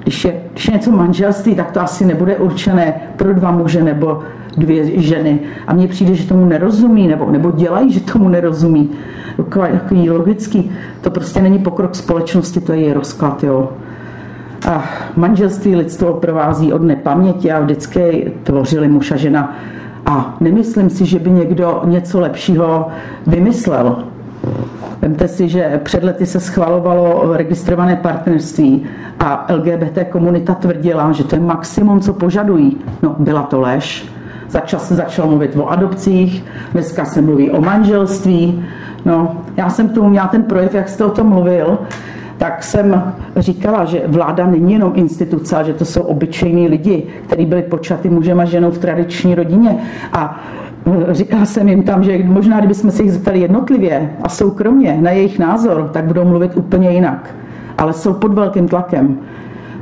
Když je, když je něco manželství, tak to asi nebude určené pro dva muže nebo dvě ženy. A mně přijde, že tomu nerozumí, nebo, nebo dělají, že tomu nerozumí. Takový logický. To prostě není pokrok společnosti, to je její rozklad. Jo. A manželství lidstvo provází od nepaměti a vždycky tvořili muž a žena. A nemyslím si, že by někdo něco lepšího vymyslel. Vemte si, že před lety se schvalovalo registrované partnerství a LGBT komunita tvrdila, že to je maximum, co požadují. No, byla to lež. Začal se začal mluvit o adopcích, dneska se mluví o manželství. No, já jsem tomu měla ten projev, jak jste o tom mluvil, tak jsem říkala, že vláda není jenom instituce, že to jsou obyčejní lidi, kteří byli počaty mužem a ženou v tradiční rodině. A říkala jsem jim tam, že možná, kdybychom se jich zeptali jednotlivě a soukromně na jejich názor, tak budou mluvit úplně jinak. Ale jsou pod velkým tlakem.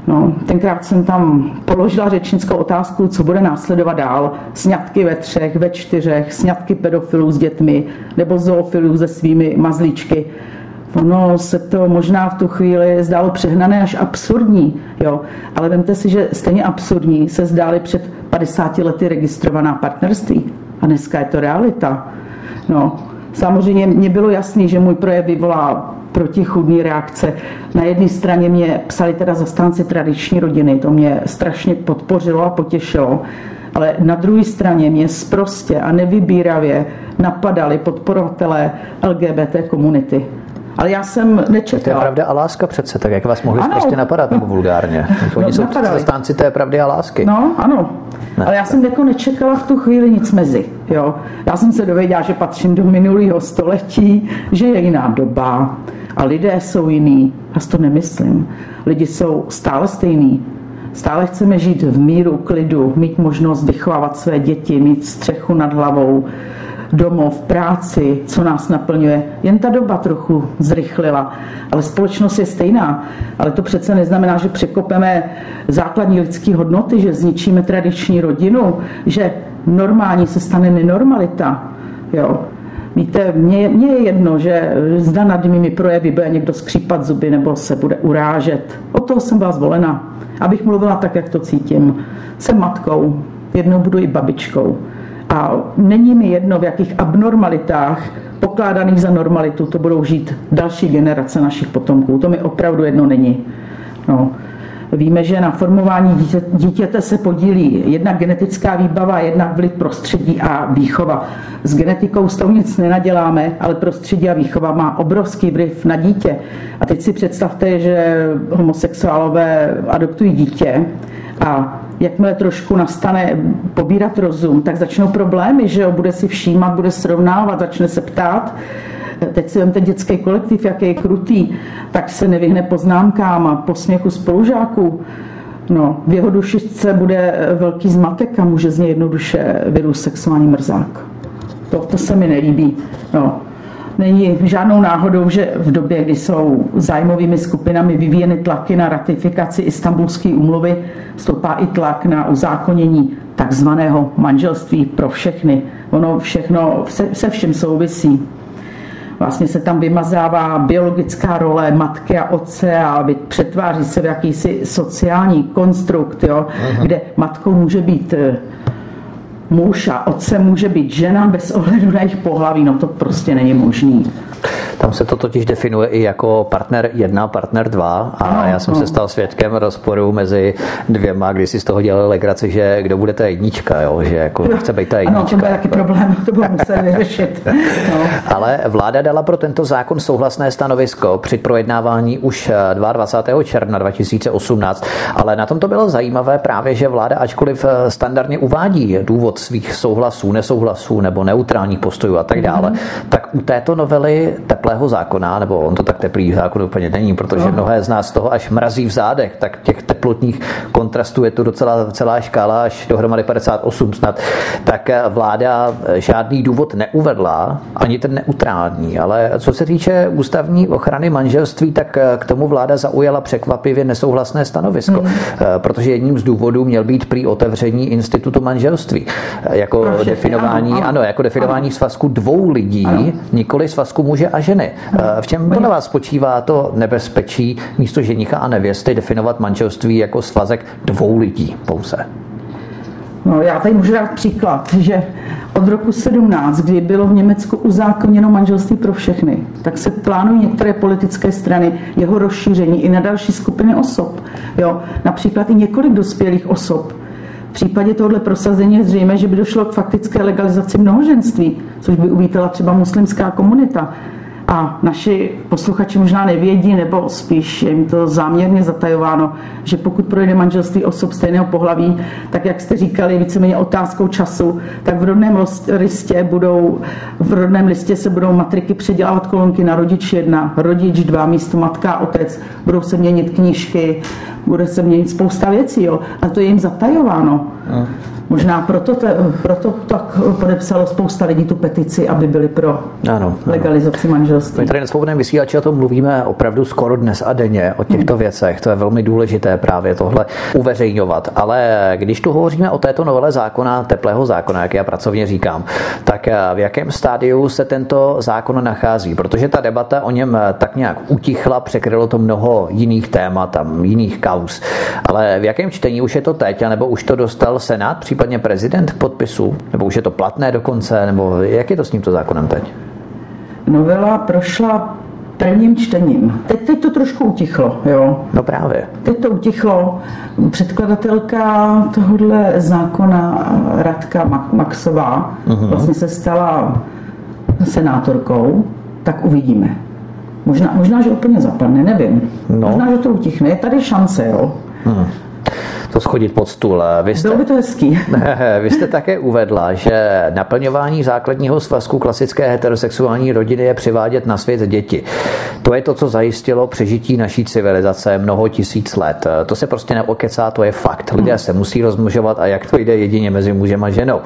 No, tenkrát jsem tam položila řečnickou otázku, co bude následovat dál. Sňatky ve třech, ve čtyřech, sňatky pedofilů s dětmi nebo zoofilů se svými mazlíčky. Ono se to možná v tu chvíli zdálo přehnané až absurdní, jo. ale vemte si, že stejně absurdní se zdály před 50 lety registrovaná partnerství. A dneska je to realita. No, samozřejmě mě bylo jasný, že můj projev vyvolá protichudní reakce. Na jedné straně mě psali teda zastánci tradiční rodiny, to mě strašně podpořilo a potěšilo, ale na druhé straně mě sprostě a nevybíravě napadali podporovatelé LGBT komunity. Ale já jsem nečekala. To je pravda a láska přece, tak jak vás mohli ano. prostě napadat nebo vulgárně. Oni no, jsou napadali. zastánci té pravdy a lásky. No, ano. Ne. Ale já jsem jako nečekala v tu chvíli nic mezi. Jo. Já jsem se dověděla, že patřím do minulého století, že je jiná doba a lidé jsou jiný. Já to nemyslím. Lidi jsou stále stejný. Stále chceme žít v míru, klidu, mít možnost vychovávat své děti, mít střechu nad hlavou, domov, práci, co nás naplňuje. Jen ta doba trochu zrychlila, ale společnost je stejná. Ale to přece neznamená, že překopeme základní lidské hodnoty, že zničíme tradiční rodinu, že normální se stane nenormalita. Jo. Víte, mně, mně je jedno, že zda nad mými projevy bude někdo skřípat zuby nebo se bude urážet. O toho jsem byla zvolena, abych mluvila tak, jak to cítím. Jsem matkou, jednou budu i babičkou A není mi jedno, v jakých abnormalitách pokládaných za normalitu to budou žít další generace našich potomků. To mi opravdu jedno není. No. Víme, že na formování dítě, dítěte se podílí jedna genetická výbava, jedna vliv prostředí a výchova. S genetikou s tou nic nenaděláme, ale prostředí a výchova má obrovský vliv na dítě. A teď si představte, že homosexuálové adoptují dítě a jakmile trošku nastane pobírat rozum, tak začnou problémy, že jo, bude si všímat, bude srovnávat, začne se ptát, teď si vemte dětský kolektiv, jaký je krutý, tak se nevyhne poznámkám a posměchu spolužáků. No, v jeho dušičce bude velký zmatek a může z něj jednoduše vyrůst sexuální mrzák. To, to se mi nelíbí. No. Není žádnou náhodou, že v době, kdy jsou zájmovými skupinami vyvíjeny tlaky na ratifikaci Istanbulské umluvy, stoupá i tlak na uzákonění takzvaného manželství pro všechny. Ono všechno se, se všem souvisí. Vlastně se tam vymazává biologická role matky a otce a přetváří se v jakýsi sociální konstrukt, jo, kde matkou může být eh, muž a otcem může být žena bez ohledu na jejich pohlaví. No to prostě není možný. Tam se to totiž definuje i jako partner 1, partner 2 a no, já jsem no. se stal svědkem rozporu mezi dvěma, kdy si z toho dělali legraci, že kdo bude ta jednička, jo? že jako no, chce být ta jednička. Ano, to byl taky problém, to bylo muset vyřešit. No. Ale vláda dala pro tento zákon souhlasné stanovisko při projednávání už 22. června 2018, ale na tom to bylo zajímavé právě, že vláda ačkoliv eh, standardně uvádí důvod svých souhlasů, nesouhlasů nebo neutrálních postojů a tak dále, mm-hmm. tak u této novely teplého zákona, nebo on to tak teplý zákon úplně není, protože no. mnohé z nás toho až mrazí v zádech, tak těch teplotních kontrastů je to docela celá škála až dohromady 58 snad, tak vláda žádný důvod neuvedla, ani ten neutrální, ale co se týče ústavní ochrany manželství, tak k tomu vláda zaujala překvapivě nesouhlasné stanovisko, hmm. protože jedním z důvodů měl být prý otevření institutu manželství jako definování, ano, ano, jako definování ano. svazku dvou lidí, ano. nikoli svazku muže a ženy. Eh, v čem podle vás spočívá to nebezpečí místo ženicha a nevěsty definovat manželství jako svazek dvou lidí pouze? No, já tady můžu dát příklad, že od roku 17, kdy bylo v Německu uzákoněno manželství pro všechny, tak se plánují některé politické strany jeho rozšíření i na další skupiny osob. Jo, například i několik dospělých osob. V případě tohoto prosazení je zřejmé, že by došlo k faktické legalizaci mnohoženství, což by uvítala třeba muslimská komunita. A naši posluchači možná nevědí, nebo spíš je jim to záměrně zatajováno, že pokud projde manželství osob stejného pohlaví, tak jak jste říkali, víceméně otázkou času, tak v rodném listě budou, v rodném listě se budou matriky předělávat kolonky na rodič jedna, rodič dva, místo matka otec, budou se měnit knížky, bude se měnit spousta věcí, jo. A to je jim zatajováno. No. Možná proto, te, proto tak podepsalo spousta lidí tu petici, aby byli pro ano, legalizaci ano. manželství. My tady na svobodném vysílači o tom mluvíme opravdu skoro dnes a denně o těchto věcech. To je velmi důležité právě tohle uveřejňovat. Ale když tu hovoříme o této novele zákona, teplého zákona, jak já pracovně říkám, tak eh, v jakém stádiu se tento zákon nachází? Protože ta debata o něm eh, tak nějak utichla, překrylo to mnoho jiných témat a jiných kaus. Ale v jakém čtení už je to teď, nebo už to dostal Senát, případně prezident k podpisu? Nebo už je to platné dokonce? Nebo jak je to s tímto zákonem teď? Novela prošla prvním čtením. Teď, teď to trošku utichlo, jo. No právě. Teď to utichlo. Předkladatelka tohohle zákona Radka Maxová uh-huh. vlastně se stala senátorkou, tak uvidíme. Možná, možná že úplně zapadne, nevím. No. Možná, že to utichne. Je tady šance, jo. Uh-huh to schodit pod stůl. Vy jste, Bylo by to hezký. vy jste také uvedla, že naplňování základního svazku klasické heterosexuální rodiny je přivádět na svět děti. To je to, co zajistilo přežití naší civilizace mnoho tisíc let. To se prostě neokecá, to je fakt. Lidé se musí rozmnožovat a jak to jde jedině mezi mužem a ženou.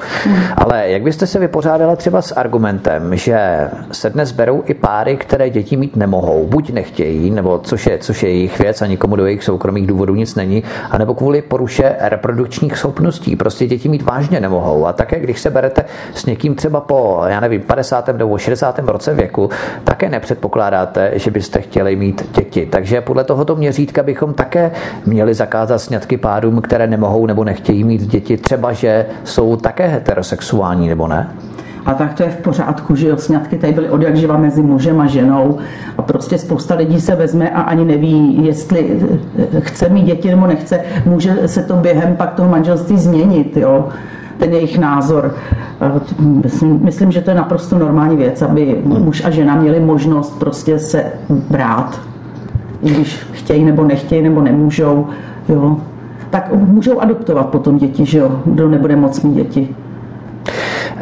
Ale jak byste se vypořádala třeba s argumentem, že se dnes berou i páry, které děti mít nemohou, buď nechtějí, nebo což je, což je jejich věc a nikomu do jejich soukromých důvodů nic není, anebo kvůli poruše reprodukčních schopností. Prostě děti mít vážně nemohou. A také, když se berete s někým třeba po, já nevím, 50. nebo 60. roce věku, také nepředpokládáte, že byste chtěli mít děti. Takže podle tohoto měřítka bychom také měli zakázat sňatky párům, které nemohou nebo nechtějí mít děti, třeba že jsou také heterosexuální nebo ne? A tak to je v pořádku, že jo, sňatky tady byly od jak živa mezi mužem a ženou a prostě spousta lidí se vezme a ani neví, jestli chce mít děti nebo nechce. Může se to během pak toho manželství změnit, jo ten jejich názor. Myslím, myslím, že to je naprosto normální věc, aby muž a žena měli možnost prostě se brát, když chtějí nebo nechtějí nebo nemůžou, jo. tak můžou adoptovat potom děti, že jo, kdo nebude moc mít děti.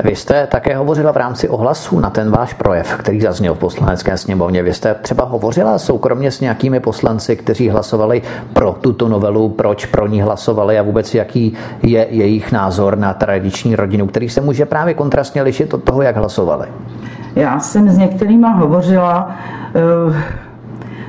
Vy jste také hovořila v rámci ohlasu na ten váš projev, který zazněl v poslanecké sněmovně. Vy jste třeba hovořila soukromně s nějakými poslanci, kteří hlasovali pro tuto novelu, proč pro ní hlasovali a vůbec jaký je jejich názor na tradiční rodinu, který se může právě kontrastně lišit od toho, jak hlasovali. Já jsem s některýma hovořila, uh,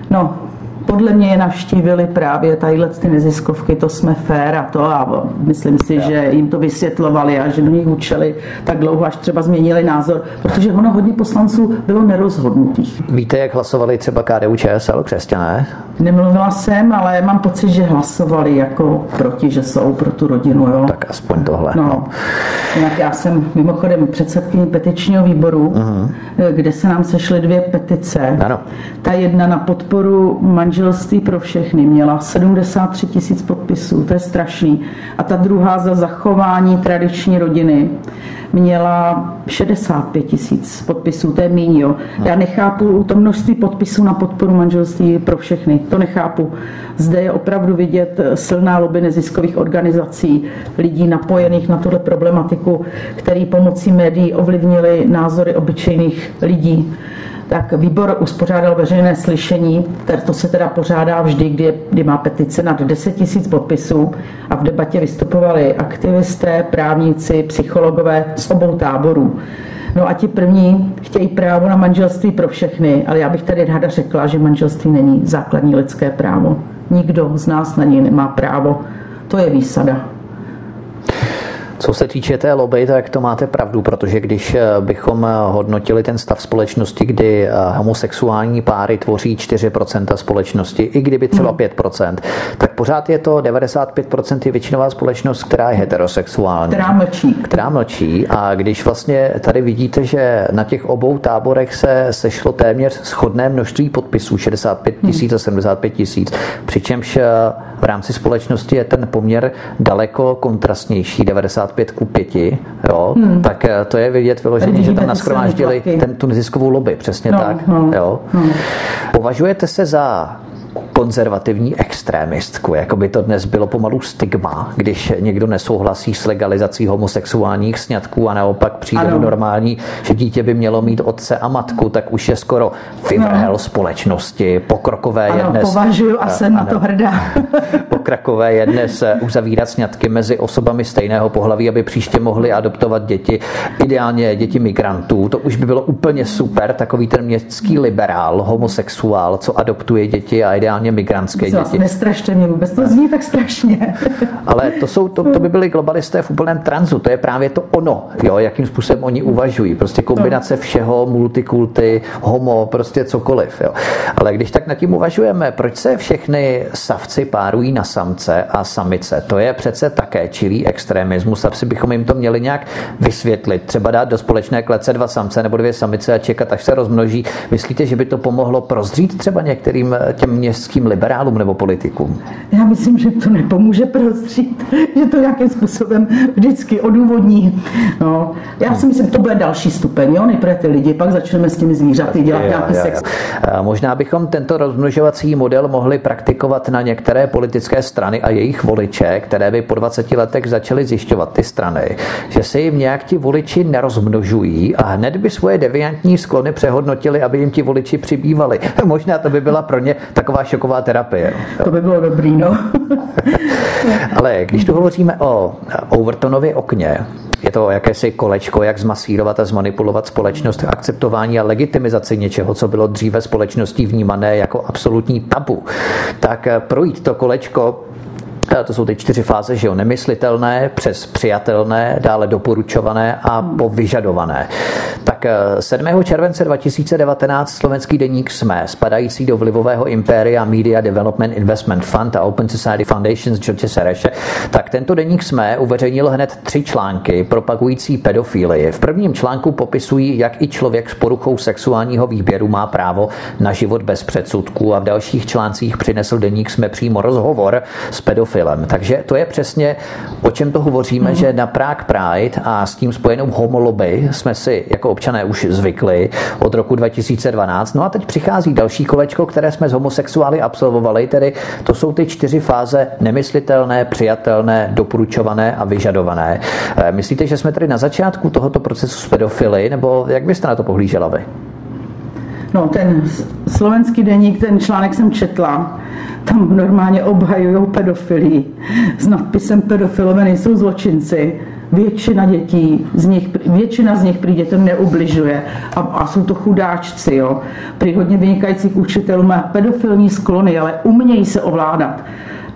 no, podle mě je navštívili právě tadyhle ty neziskovky, to jsme fér a to a myslím si, že jim to vysvětlovali a že do nich učili tak dlouho, až třeba změnili názor, protože ono hodně poslanců bylo nerozhodnutých. Víte, jak hlasovali třeba KDU ČSL křesťané? Nemluvila jsem, ale mám pocit, že hlasovali jako proti, že jsou pro tu rodinu. Jo? Tak aspoň tohle. No. no. Jinak já jsem mimochodem předsedkyní petičního výboru, uh-huh. kde se nám sešly dvě petice. Ano. Ta jedna na podporu manželství manželství pro všechny měla 73 tisíc podpisů, to je strašný. A ta druhá za zachování tradiční rodiny měla 65 tisíc podpisů, to je míň, jo. Já nechápu to množství podpisů na podporu manželství pro všechny, to nechápu. Zde je opravdu vidět silná lobby neziskových organizací, lidí napojených na tuhle problematiku, který pomocí médií ovlivnili názory obyčejných lidí tak výbor uspořádal veřejné slyšení, to se teda pořádá vždy, kdy, kdy má petice nad 10 tisíc podpisů a v debatě vystupovali aktivisté, právníci, psychologové z obou táborů. No a ti první chtějí právo na manželství pro všechny, ale já bych tady ráda řekla, že manželství není základní lidské právo. Nikdo z nás na něj nemá právo. To je výsada. Co se týče té lobby, tak to máte pravdu, protože když eh, bychom eh, hodnotili ten stav společnosti, kdy eh, homosexuální páry tvoří 4% společnosti, i kdyby třeba 5%, hmm. tak pořád je to 95% je většinová společnost, která je heterosexuální. Která mlčí. Která mlčí a když vlastně tady vidíte, že na těch obou táborech se sešlo téměř schodné množství podpisů, 65 hmm. tisíc a 75 tisíc, přičemž v rámci společnosti je ten poměr daleko kontrastnější, 95 ku 5, jo, hmm. tak eh, to je vidět vyloženě, že tam naskromáždili ten, tu neziskovou lobby, přesně no, tak. No, jo. No. Považujete se za konzervativní extrémistku, jako by to dnes bylo pomalu stigma, když někdo nesouhlasí s legalizací homosexuálních sňatků a naopak přijde ano. normální, že dítě by mělo mít otce a matku, tak už je skoro vyvrhel no. společnosti. Pokrokové ano, je dnes... považuji a jsem ano, na to hrdá. pokrakové je dnes uzavírat sňatky mezi osobami stejného pohlaví, aby příště mohli adoptovat děti, ideálně děti migrantů. To už by bylo úplně super, takový ten městský liberál, homosexuál, co adoptuje děti a ideálně migrantské Co, děti. Nestrašte mě vůbec, to zní tak strašně. Ale to, jsou, to, to by byli globalisté v úplném tranzu, to je právě to ono, jo, jakým způsobem oni uvažují. Prostě kombinace všeho, multikulty, homo, prostě cokoliv. Jo. Ale když tak nad tím uvažujeme, proč se všechny savci párují na samce a samice? To je přece také čilý extremismus, asi bychom jim to měli nějak vysvětlit. Třeba dát do společné klece dva samce nebo dvě samice a čekat, až se rozmnoží. Myslíte, že by to pomohlo prozřít třeba některým těm městským liberálům nebo politikům? Já myslím, že to nepomůže prostřít, že to nějakým způsobem vždycky odůvodní. No, já si myslím, že to bude další stupeň. Jo? Nejprve ty lidi, pak začneme s těmi zvířaty dělat jo, nějaký jo, sex. Jo. Možná bychom tento rozmnožovací model mohli praktikovat na některé politické strany a jejich voliče, které by po 20 letech začaly zjišťovat ty strany, že se jim nějak ti voliči nerozmnožují a hned by svoje deviantní sklony přehodnotili, aby jim ti voliči přibývali. Možná to by byla pro ně taková šoková terapie. To by bylo dobrý, no. Ale když tu hovoříme o Overtonově okně, je to jakési kolečko, jak zmasírovat a zmanipulovat společnost akceptování a legitimizaci něčeho, co bylo dříve společností vnímané jako absolutní tabu. Tak projít to kolečko To jsou ty čtyři fáze, že jo, nemyslitelné, přes přijatelné, dále doporučované a po vyžadované. Tak 7. Eh, července 2019 slovenský deník SME, spadající do vlivového impéria Media Development Investment Fund a Open Society Foundations George Sereše, tak tento deník SME uveřejnil hned tři články propagující pedofílii. V prvním článku popisují, jak i člověk s poruchou sexuálního výběru má právo na život bez předsudků a v dalších článcích přinesl deník SME přímo rozhovor s pedofilem. Takže to je přesně, o čem to hovoříme, mm. že na Prague Pride a s tím spojenou homoloby jsme si jako občané už zvykli od roku 2012. No a teď přichází další kolečko, které jsme s homosexuály absolvovali, tedy to jsou ty čtyři fáze nemyslitelné, přijatelné, doporučované a vyžadované. Eh, myslíte, že jsme tady na začátku tohoto procesu s pedofily, nebo jak byste na to pohlížela vy? No, ten slovenský deník, ten článek jsem četla, tam normálně obhajují pedofilii s nadpisem pedofilové nejsou zločinci. Většina dětí, z nich, většina z nich prý dětem neubližuje a, a jsou to chudáčci, jo. Prý hodně vynikajících učitelů má pedofilní sklony, ale umějí se ovládat.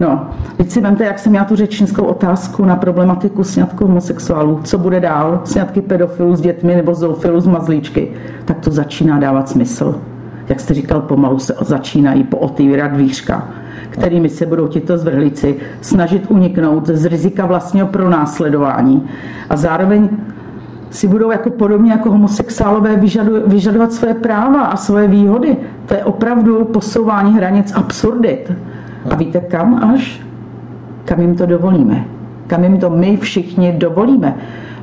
No, teď si vemte, jak jsem já tu řečnickou otázku na problematiku sňatku homosexuálů. Co bude dál? Sňatky pedofilů s dětmi nebo zoofilů z mazlíčky? Tak to začíná dávat smysl. Jak jste říkal, pomalu se začínají pootírat dvířka kterými se budou tito zvrhlíci snažit uniknout z rizika vlastního pronásledování a zároveň si budou jako podobně jako homosexuálové vyžadovat své práva a své výhody. To je opravdu posouvání hranic absurdit. A víte kam až? Kam jim to dovolíme? Kam jim to my všichni dovolíme?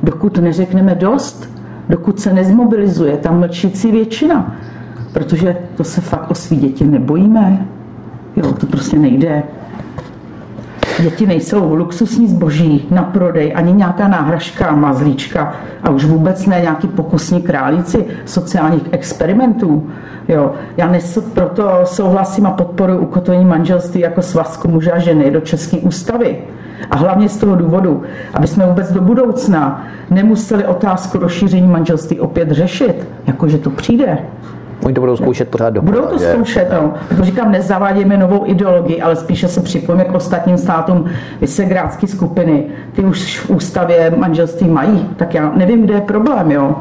Dokud neřekneme dost, dokud se nezmobilizuje ta mlčící většina. Protože to se fakt o svý děti nebojíme. Jo, to prostě nejde. Děti nejsou luxusní zboží na prodej, ani nějaká náhražka, mazlíčka a už vůbec ne nějaký pokusní králíci sociálních experimentů. Jo. Já nes, proto souhlasím a podporuji ukotvení manželství jako svazku muže a ženy do České ústavy. A hlavně z toho důvodu, aby jsme vůbec do budoucna nemuseli otázku rozšíření manželství opět řešit, jakože to přijde. Oni to budou zkoušet pořád do Budou to zkoušet, no. Jako říkám, nezavádějme novou ideologii, ale spíše se připojíme k ostatním státům Vysegrádské skupiny. Ty už v ústavě manželství mají, tak já nevím, kde je problém, jo.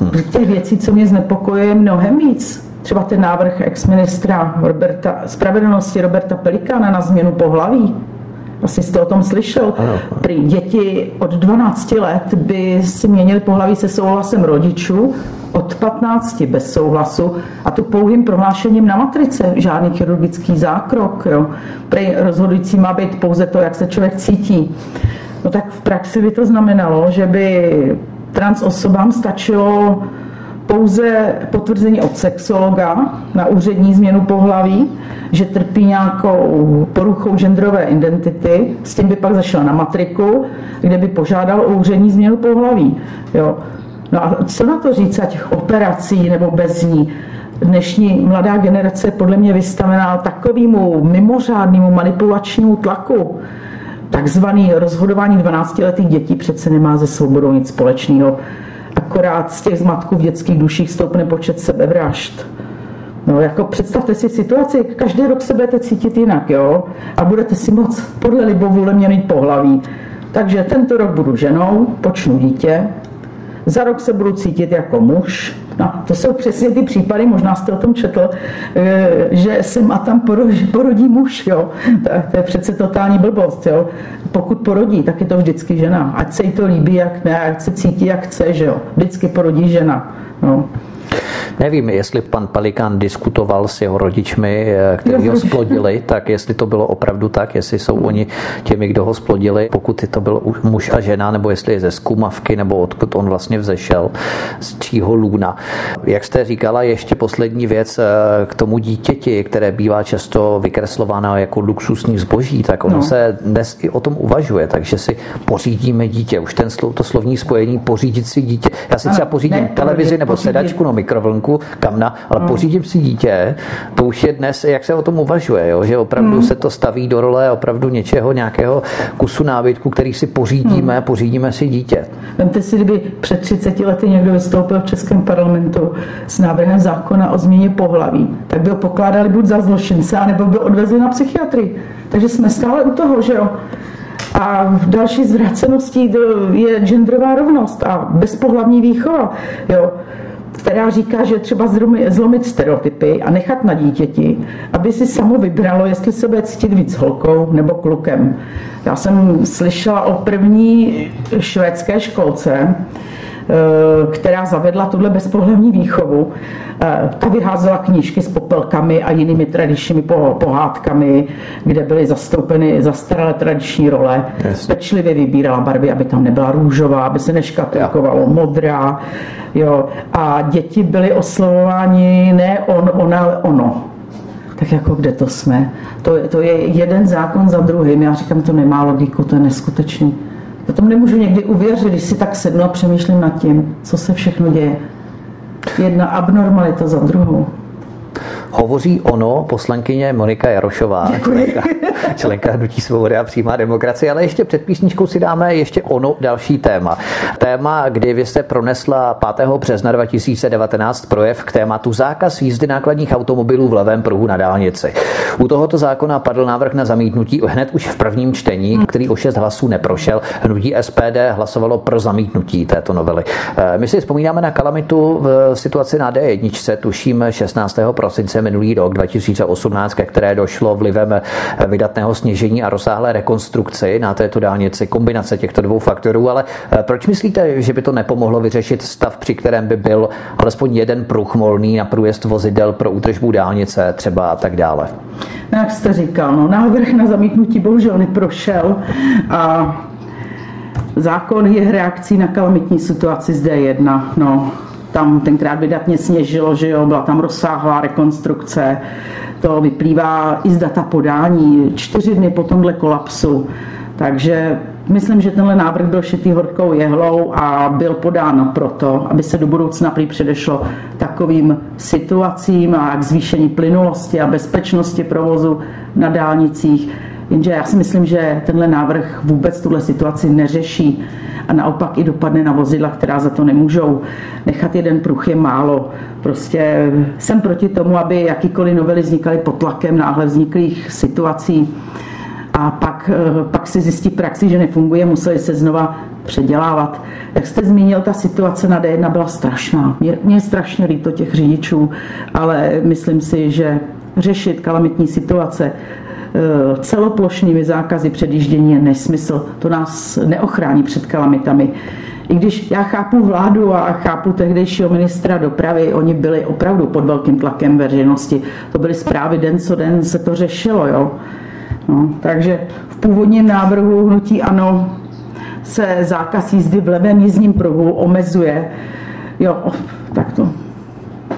Hmm. Těch věcí, co mě znepokojuje, je mnohem víc. Třeba ten návrh ex-ministra Roberta, spravedlnosti Roberta Pelikána na změnu pohlaví. Asi jste o tom slyšel. Prý děti od 12 let by si měnili pohlaví se souhlasem rodičů od 15 bez souhlasu a to pouhým prohlášením na matrice, žádný chirurgický zákrok. Jo. Prej rozhodující má být pouze to, jak se člověk cítí. No tak v praxi by to znamenalo, že by trans osobám stačilo pouze potvrzení od sexologa na úřední změnu pohlaví, že trpí nějakou poruchou genderové identity, s tím by pak zašel na matriku, kde by požádal o úřední změnu pohlaví. Jo. No a co na to říct, ať operací nebo bez ní? Dnešní mladá generace je podle mě vystavená takovému mimořádnému manipulačnímu tlaku. Takzvaný rozhodování 12-letých dětí přece nemá ze svobodou nic společného. Akorát z těch zmatků v dětských duších stoupne počet sebevražd. No, jako představte si situaci, každý rok se budete cítit jinak, jo? A budete si moc podle libovůle měnit pohlaví. Takže tento rok budu ženou, počnu dítě, za rok se budu cítit jako muž. No, to jsou přesně ty případy, možná jste o tom četl, eh, že sem a tam porodí, muž, jo. To je přece totální blbost, jo. Pokud porodí, tak je to vždycky žena. Ať se jí to líbí, jak ne, ať se cítí, jak chce, že jo. Vždycky porodí žena. No. Nevím, jestli pan Palikán diskutoval s jeho rodičmi, eh, kteří ho splodili, tak jestli to bylo opravdu tak, jestli jsou oni těmi, kdo ho splodili, pokud to byl muž a žena, nebo jestli je ze zkumavky, nebo odkud on vlastně vzešel, z čího lůna. Jak jste říkala, ještě poslední věc eh, k tomu dítěti, které bývá často vykreslováno jako luxusní zboží, tak ono no. se dnes i o tom uvažuje, takže si pořídíme dítě. Už ten to slovní spojení pořídit si dítě. Já si třeba pořídím ne, televizi nebo sedačku, no mikrovlnku, kamna, ale hmm. pořídím si dítě, to už je dnes, jak se o tom uvažuje, jo? že opravdu hmm. se to staví do role opravdu něčeho, nějakého kusu nábytku, který si pořídíme, hmm. pořídíme si dítě. Vemte si, kdyby před 30 lety někdo vystoupil v Českém parlamentu s návrhem zákona o změně pohlaví, tak by ho pokládali buď za zločince, anebo by odvezli na psychiatrii. Takže jsme stále u toho, že jo. A další zvraceností je genderová rovnost a bezpohlavní výchova, jo, která říká, že třeba zlomit stereotypy a nechat na dítěti, aby si samo vybralo, jestli se bude cítit víc holkou nebo klukem. Já jsem slyšela o první švédské školce, která zavedla tuhle bezpohlavní výchovu, eh, ta vyházela knížky s popelkami a jinými tradičními pohádkami, kde byly zastoupeny zastaralé tradiční role. Yes. Pečlivě vybírala barvy, aby tam nebyla růžová, aby se neškatulkovalo modrá. Jo. A děti byly oslovováni ne on, ona, ale ono tak jako kde to jsme? To, to je jeden zákon za druhým. Já říkám, to nemá logiku, to je neskutečný. Já tomu nemůžu někdy uvěřit, když si tak sednu a přemýšlím nad tím, co se všechno děje. Jedna abnormalita za druhou. Hovoří ono poslankyně Monika Jarošová, členka, členka Hnutí svobody a přímá demokracie, ale ještě před písničkou si dáme ještě ono další téma. Téma, kdy vy jste pronesla 5. března 2019 projev k tématu zákaz jízdy nákladních automobilů v levém pruhu na dálnici. U tohoto zákona padl návrh na zamítnutí hned už v prvním čtení, který o 6 hlasů neprošel. Hnutí SPD hlasovalo pro zamítnutí této novely. Eh, my si vzpomínáme na kalamitu v situaci na D1, tuším 16. prosince minulý rok 2018, ke které došlo vlivem vydatného sněžení a rozsáhlé rekonstrukci na této dálnici, kombinace těchto dvou faktorů, ale eh, proč myslíte, že by to nepomohlo vyřešit stav, při kterém by byl alespoň jeden pruh volný na průjezd vozidel pro útržbu dálnice třeba a tak dále? No, jak jste říkal, no, návrh na zamítnutí bohužel neprošel a zákon je reakcí na kalamitní situaci z D1. No, tam tenkrát vydatně sněžilo, že jo, byla tam rozsáhlá rekonstrukce. To vyplývá i z data podání čtyři dny po tomhle kolapsu. Takže myslím, že tenhle návrh byl šitý horkou jehlou a byl podán proto, aby se do budoucna prý předešlo takovým situacím a k zvýšení plynulosti a bezpečnosti provozu na dálnicích. Jenže já si myslím, že tenhle návrh vůbec tuhle situaci neřeší a naopak i dopadne na vozidla, která za to nemůžou. Nechat jeden pruh je málo. Prostě jsem proti tomu, aby jakýkoliv novely vznikaly pod tlakem náhle vzniklých situací a pak, eh, pak si zjistí praxi, že nefunguje, museli se znova předělávat. Jak jste zmínil, ta situace na D1 byla strašná. Mě, mě je strašně líto těch řidičů, ale myslím si, že řešit kalamitní situace celoplošnými zákazy předjíždění je nesmysl. To nás neochrání před kalamitami. I když já chápu vládu a chápu tehdejšího ministra dopravy, oni byli opravdu pod velkým tlakem veřejnosti. To byly zprávy den co den, se to řešilo. Jo? No, takže v původním návrhu hnutí ANO se zákaz jízdy v levém jízdním pruhu omezuje. Jo, tak to,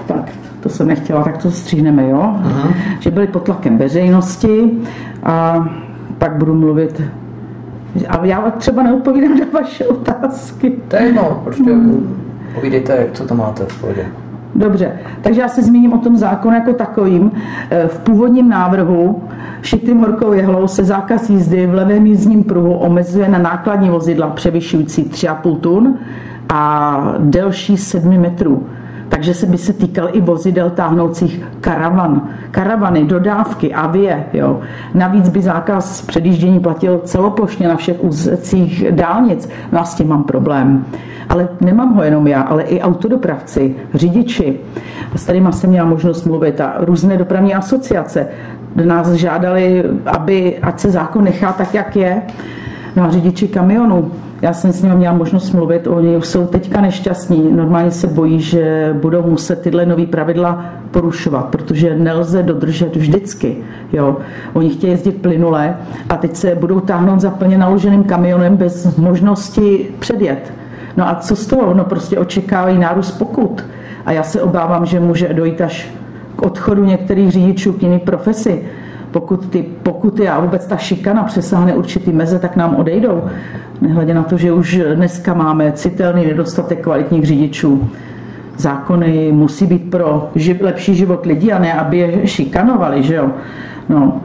tak to jsem nechtěla, tak to stříhneme, jo? Aha. Že byli pod tlakem veřejnosti a pak budu mluvit a já třeba neodpovídám na vaše otázky. To je jedno, prostě hmm. povídejte, co to máte v pohodě. Dobře, takže já se zmíním o tom zákonu jako takovým. E, v původním návrhu šitým horkou jehlou se zákaz jízdy v levém jízdním pruhu omezuje na nákladní vozidla převyšující 3,5 tun a delší 7 metrů takže se by se týkal i vozidel táhnoucích karavan. Karavany, dodávky, avie. Jo. Navíc by zákaz předjíždění platil celoplošně na všech úzecích dálnic. No a s tím mám problém. Ale nemám ho jenom já, ale i autodopravci, řidiči. S tady jsem měla možnost mluvit a různé dopravní asociace nás žádali, aby, ať se zákon nechá tak, jak je. No a řidiči kamionů, já jsem s nimi měla možnost mluvit, oni už jsou teďka nešťastní, normálně se bojí, že budou muset tyhle nové pravidla porušovat, protože nelze dodržet vždycky. Jo. Oni chtějí jezdit plynule a teď se budou táhnout za plně naloženým kamionem bez možnosti předjet. No a co z toho? No prostě očekávají nárůst pokut. A já se obávám, že může dojít až k odchodu některých řidičů k jiné profesi pokud ty pokuty a vůbec ta šikana přesáhne určitý meze, tak nám odejdou. Nehledě na to, že už dneska máme citelný nedostatek kvalitních řidičů. zákony musí být pro živ, lepší život lidí a ne, aby je šikanovali, že jo. No,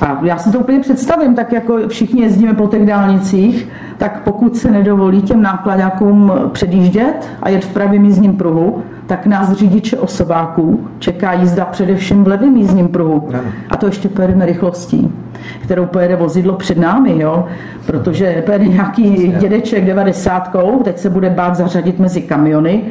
a já si to úplně představím, tak jako všichni jezdíme po těch dálnicích, tak pokud se nedovolí těm nákladákům předjíždět a jet v pravém jízdním pruhu, tak nás řidiče osobáků čeká jízda především v levém jízdním pruhu. A to ještě pojedeme rychlostí, kterou pojede vozidlo před námi, jo? protože pojede nějaký dědeček 90, teď se bude bát zařadit mezi kamiony,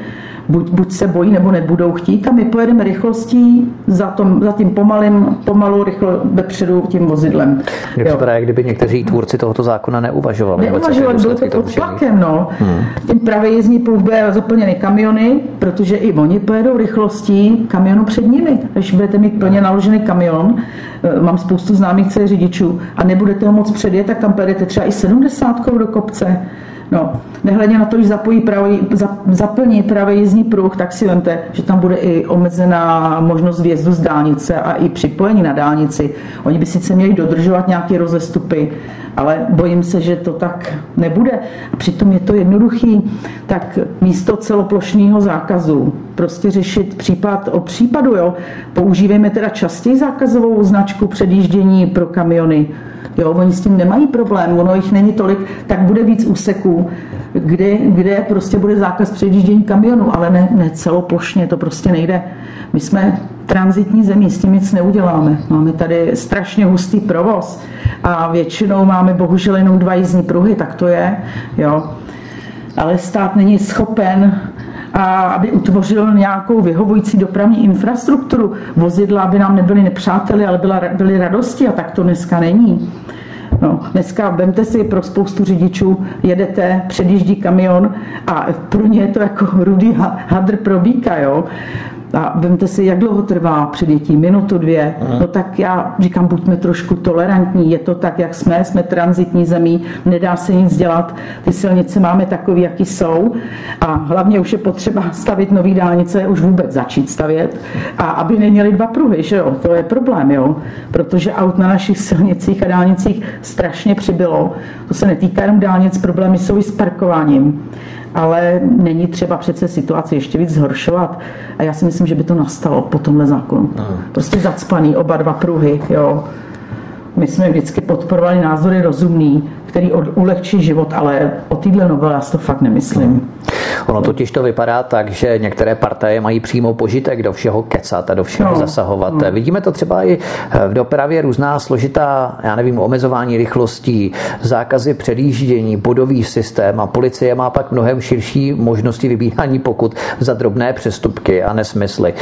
buď, buď se bojí, nebo nebudou chtít a my pojedeme rychlostí za, tom, za tím pomalým, pomalu rychle vepředu tím vozidlem. Mně připadá, jak kdyby někteří tvůrci tohoto zákona neuvažovali. Neuvažovali, bylo to pod tlakem, no. Hmm. Tím pravý jízdní pruh bude zaplněný kamiony, protože i oni pojedou rychlostí kamionu před nimi. Když budete mít plně naložený kamion, eh, mám spoustu známých řidičů a nebudete ho moc předjet, tak tam pojedete třeba i 70 do kopce. No, nehledě na to, že zapojí pravý, zaplní pravý jízdní pruh, tak si vemte, že tam bude i omezená možnost vjezdu z dálnice a i připojení na dálnici. Oni by sice měli dodržovat nějaké rozestupy, ale bojím se, že to tak nebude. A přitom je to jednoduchý, tak místo celoplošného zákazu prostě řešit případ o případu. Jo. Používejme teda častěji zákazovou značku předjíždění pro kamiony. Jo, oni s tím nemají problém, ono jich není tolik, tak bude víc úseků, kde, kde prostě bude zákaz předjíždění kamionu, ale ne, ne celoplošně, to prostě nejde. My jsme transitní zemí, s tím nic neuděláme. Máme tady strašně hustý provoz a většinou máme bohužel jenom dva jízdní pruhy, tak to je. Jo. Ale stát není schopen a aby utvořil nějakou vyhovující dopravní infrastrukturu. Vozidla, aby nám nebyly nepřáteli, ale byla, byly radosti a tak to dneska není. No, dneska vemte si pro spoustu řidičů, jedete, předjíždí kamion a pro ně je to jako rudý hadr pro býka, jo. A vemte si, jak dlouho trvá předjetí, minutu, dvě. No tak já říkám, buďme trošku tolerantní, je to tak, jak jsme, jsme transitní zemí, nedá se nic dělat, ty silnice máme takové, jaký jsou. A hlavně už je potřeba stavit nový dálnice, už vůbec začít stavět. A aby neměli dva pruhy, že jo, to je problém, jo, protože aut na našich silnicích a dálnicích strašně přibylo. To se netýká jenom dálnic, problémy jsou i s parkováním ale není třeba přece situaci ještě víc zhoršovat. A já si myslím, že by to nastalo po tomhle zákonu. Prostě zacpaný oba dva pruhy, jo. My jsme vždycky podporovali názory rozumný, který ulehčí život, ale o téhle novele já to fakt nemyslím. Ono totiž to vypadá tak, že některé partaje mají přímo požitek do všeho kecat a do všeho no, zasahovat. No. Vidíme to třeba i v dopravě různá složitá, já nevím, omezování rychlostí, zákazy předjíždění, bodový systém a policie má pak mnohem širší možnosti vybíhání pokud za drobné přestupky a nesmysly.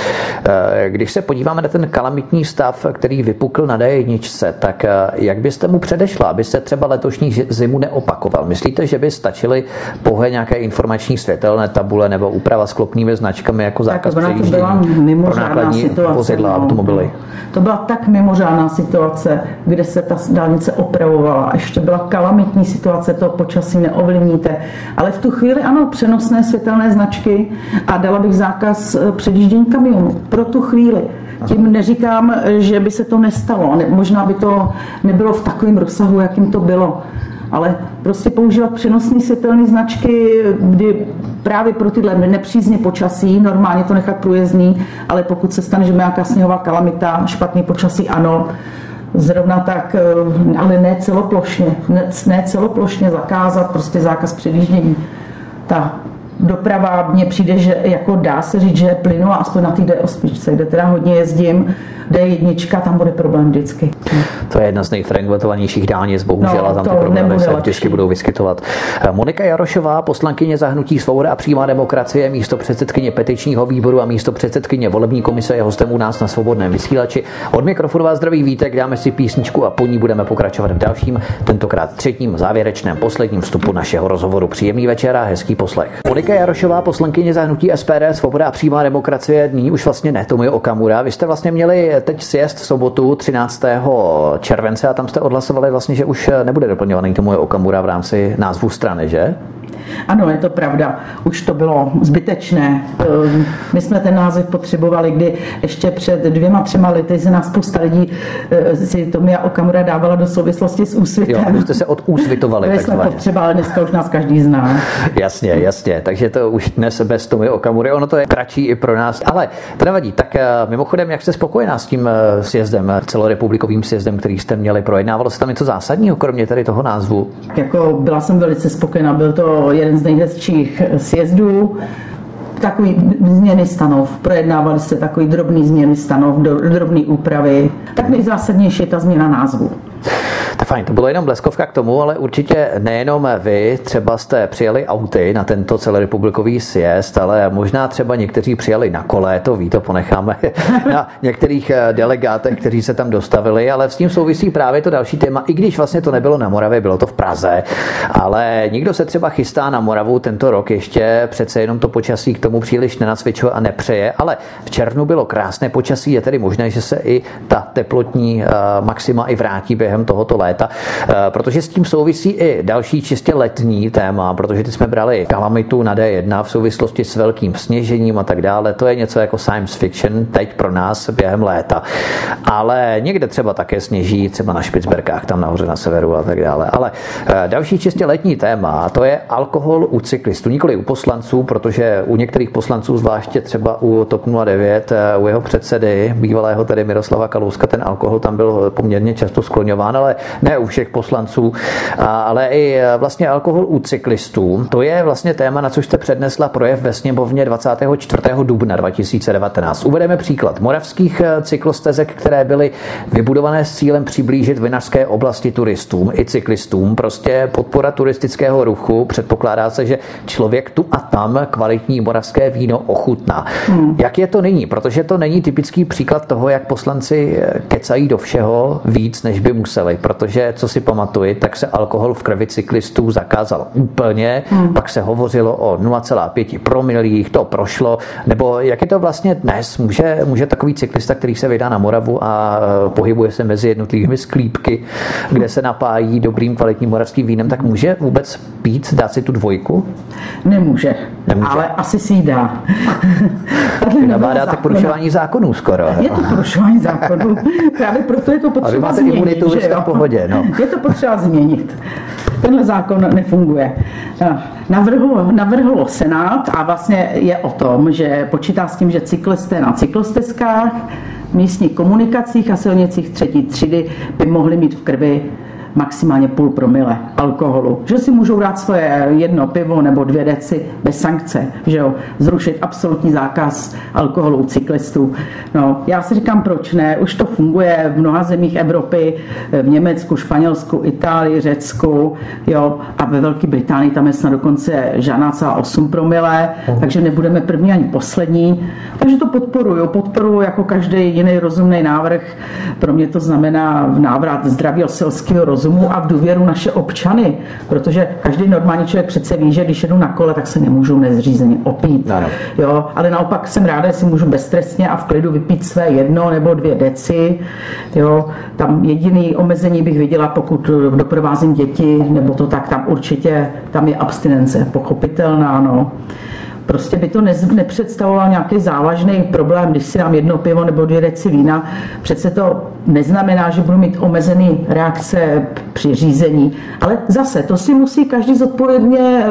Eh, když se podíváme na ten kalamitní stav, který vypukl na D1, tak eh, jak byste mu předešla, abyste třeba letošní zimu neopakoval? Myslíte, že by stačily pouhé nějaké informační světelné tabule nebo úprava s klopnými značkami jako zákaz tak, to byla mimořádná situace, vozidla, no. automobily? To byla tak mimořádná situace, kde se ta dálnice opravovala. A ještě byla kalamitní situace, to počasí neovlivníte. Ale v tu chvíli ano, přenosné světelné značky a dala bych zákaz eh, předjíždění kamionů. Pro tu chvíli. Tím neříkám, že by se to nestalo. Možná by to nebylo v takovém rozsahu, jakým to bylo ale prostě používat přenosné světelné značky, kdy právě pro tyhle nepřízně počasí, normálně to nechat průjezdný, ale pokud se stane, že nějaká sněhová kalamita, špatný počasí, ano, zrovna tak, eh, ale ne celoplošně, ne, ne celoplošně zakázat, prostě zákaz předjíždění. Ta doprava mně přijde, že jako dá se říct, že je plynula aspoň na té D8, kde teda hodně jezdím, D1, tam bude problém vždycky. To je jedna z nejfrekventovanějších dálnic, bohužel, no, a tam ty problémy se vždycky budou vyskytovat. Monika Jarošová, poslankyně zahnutí Svoboda a přímá demokracie, místo předsedkyně petičního výboru a místo předsedkyně volební komise je hostem u nás na svobodném vysílači. Od mikrofonu vás zdraví vítek, dáme si písničku a po ní budeme pokračovat v dalším, tentokrát třetím závěrečném posledním vstupu našeho rozhovoru. Příjemný večer a hezký poslech. Monika Jarošová, poslankyně zahnutí SPD, Svoboda a přímá demokracie, dní už vlastně ne, tomu je Okamura. Vy jste vlastně měli teď sjezd v sobotu 13. července a tam jste odhlasovali vlastně, že už nebude doplňovaný tomu je Okamura v rámci názvu strany, že? Ano, je to pravda. Už to bylo zbytečné. My jsme ten název potřebovali, kdy ještě před dvěma, třema lety se nás spousta lidí si Tomia Okamura dávala do souvislosti s úsvitem. Jo, jste se odúsvitovali. To jsme potřeba, ale dneska už nás každý zná. Jasně, jasně. Takže to už dnes bez Tomia Okamury, ono to je kratší i pro nás. Ale to nevadí. Tak mimochodem, jak jste spokojená s tím sjezdem, celorepublikovým sjezdem, který jste měli? Projednávalo se tam něco zásadního, kromě tady toho názvu? Jako byla jsem velice spokojená. Byl to jeden z nejhezčích sjezdů takový změny stanov, projednávali se takový drobný změny stanov, drobné úpravy. Tak nejzásadnější je ta změna názvu. Tak fajn, to bylo jenom bleskovka k tomu, ale určitě nejenom vy třeba jste přijeli auty na tento celorepublikový sjezd, ale možná třeba někteří přijeli na kole, to ví, to ponecháme na některých eh, delegátech, kteří se tam dostavili, ale s tím souvisí právě to další téma, i když vlastně to nebylo na Moravě, bylo to v Praze, ale nikdo se třeba chystá na Moravu tento rok ještě, přece jenom to počasí k tomu příliš nenacvičuje a nepřeje, ale v červnu bylo krásné počasí, je tedy možné, že se i ta teplotní eh, maxima i vrátí během tohoto léta, eh, protože s tím souvisí i další čistě letní téma, protože teď jsme brali kalamitu na D1 v souvislosti s velkým sněžením a tak dále. To je něco jako science fiction teď pro nás během léta. Ale někde třeba také sněží, třeba na Špicberkách, tam nahoře na severu a tak dále. Ale eh, další čistě letní téma, to je alkohol u cyklistů, nikoli u poslanců, protože u některých poslanců, zvláště třeba u TOP 09, eh, u jeho předsedy, bývalého tedy Miroslava Kalouska, ten alkohol tam byl poměrně často skloňován, ale ne u všech poslanců, ale i e, vlastně alkohol u cyklistů. To je vlastně téma, na což jste přednesla projev ve sněmovně 24. dubna 2019. Uvedeme příklad moravských e, cyklostezek, které byly vybudované s cílem přiblížit vinařské oblasti turistům i cyklistům. Prostě podpora turistického ruchu. Předpokládá se, že člověk tu a tam kvalitní moravské víno ochutná. Hmm. Jak je to nyní? Protože to není typický příklad toho, jak poslanci e, kecají do všeho víc, než by museli. Protože co si pamatuji, tak se alkohol v krvi cyklistů zakázal úplně, hmm. pak se hovořilo o 0,5 promilích, to prošlo, nebo jak je to vlastně dnes? Může, může takový cyklista, který se vydá na Moravu a e, pohybuje se mezi jednotlivými sklípky, kde se napájí dobrým kvalitním moravským vínem, tak může vůbec pít, dát si tu dvojku? Nemůže, Nemůže. ale asi si ji dá. Nabádáte k porušování zákonů skoro. Je to porušování zákonů, právě proto je to potřeba A vy máte změnit, imunitu, že v pohodě, no. Je to potřeba změnit. Tenhle zákon nefunguje. Navrhlo, navrhlo Senát a vlastně je o tom, že počítá s tím, že cyklisté na cyklostezkách, místních komunikacích a silnicích třetí třídy by mohli mít v krvi maximálně půl promile alkoholu. Že si můžou dát svoje jedno pivo nebo dvě deci bez sankce, že jo, zrušit absolutní zákaz alkoholu u cyklistů. No, já si říkám, proč ne, už to funguje v mnoha zemích Evropy, v Německu, Španělsku, Itálii, Řecku, jo, a ve Velké Británii tam je snad dokonce žádná celá 8 promile, takže nebudeme první ani poslední. Takže to podporuju, podporuju jako každý jiný rozumný návrh. Pro mě to znamená návrat zdravého selského rozumu rozumu a v důvěru naše občany, protože každý normální člověk přece ví, že když jedu na kole, tak se nemůžu nezřízeně opít. Ano. Jo, ale naopak jsem ráda, že si můžu beztrestně a v klidu vypít své jedno nebo dvě deci. Jo, tam jediný omezení bych viděla, pokud doprovázím děti, nebo to tak, tam určitě tam je abstinence, pochopitelná. No prostě by to ne, nepředstavovalo nějaký závažný problém, když si dám jedno pivo nebo dvě deci vína. Přece to neznamená, že budu mít omezený reakce při řízení. Ale zase, to si musí každý zodpovědně,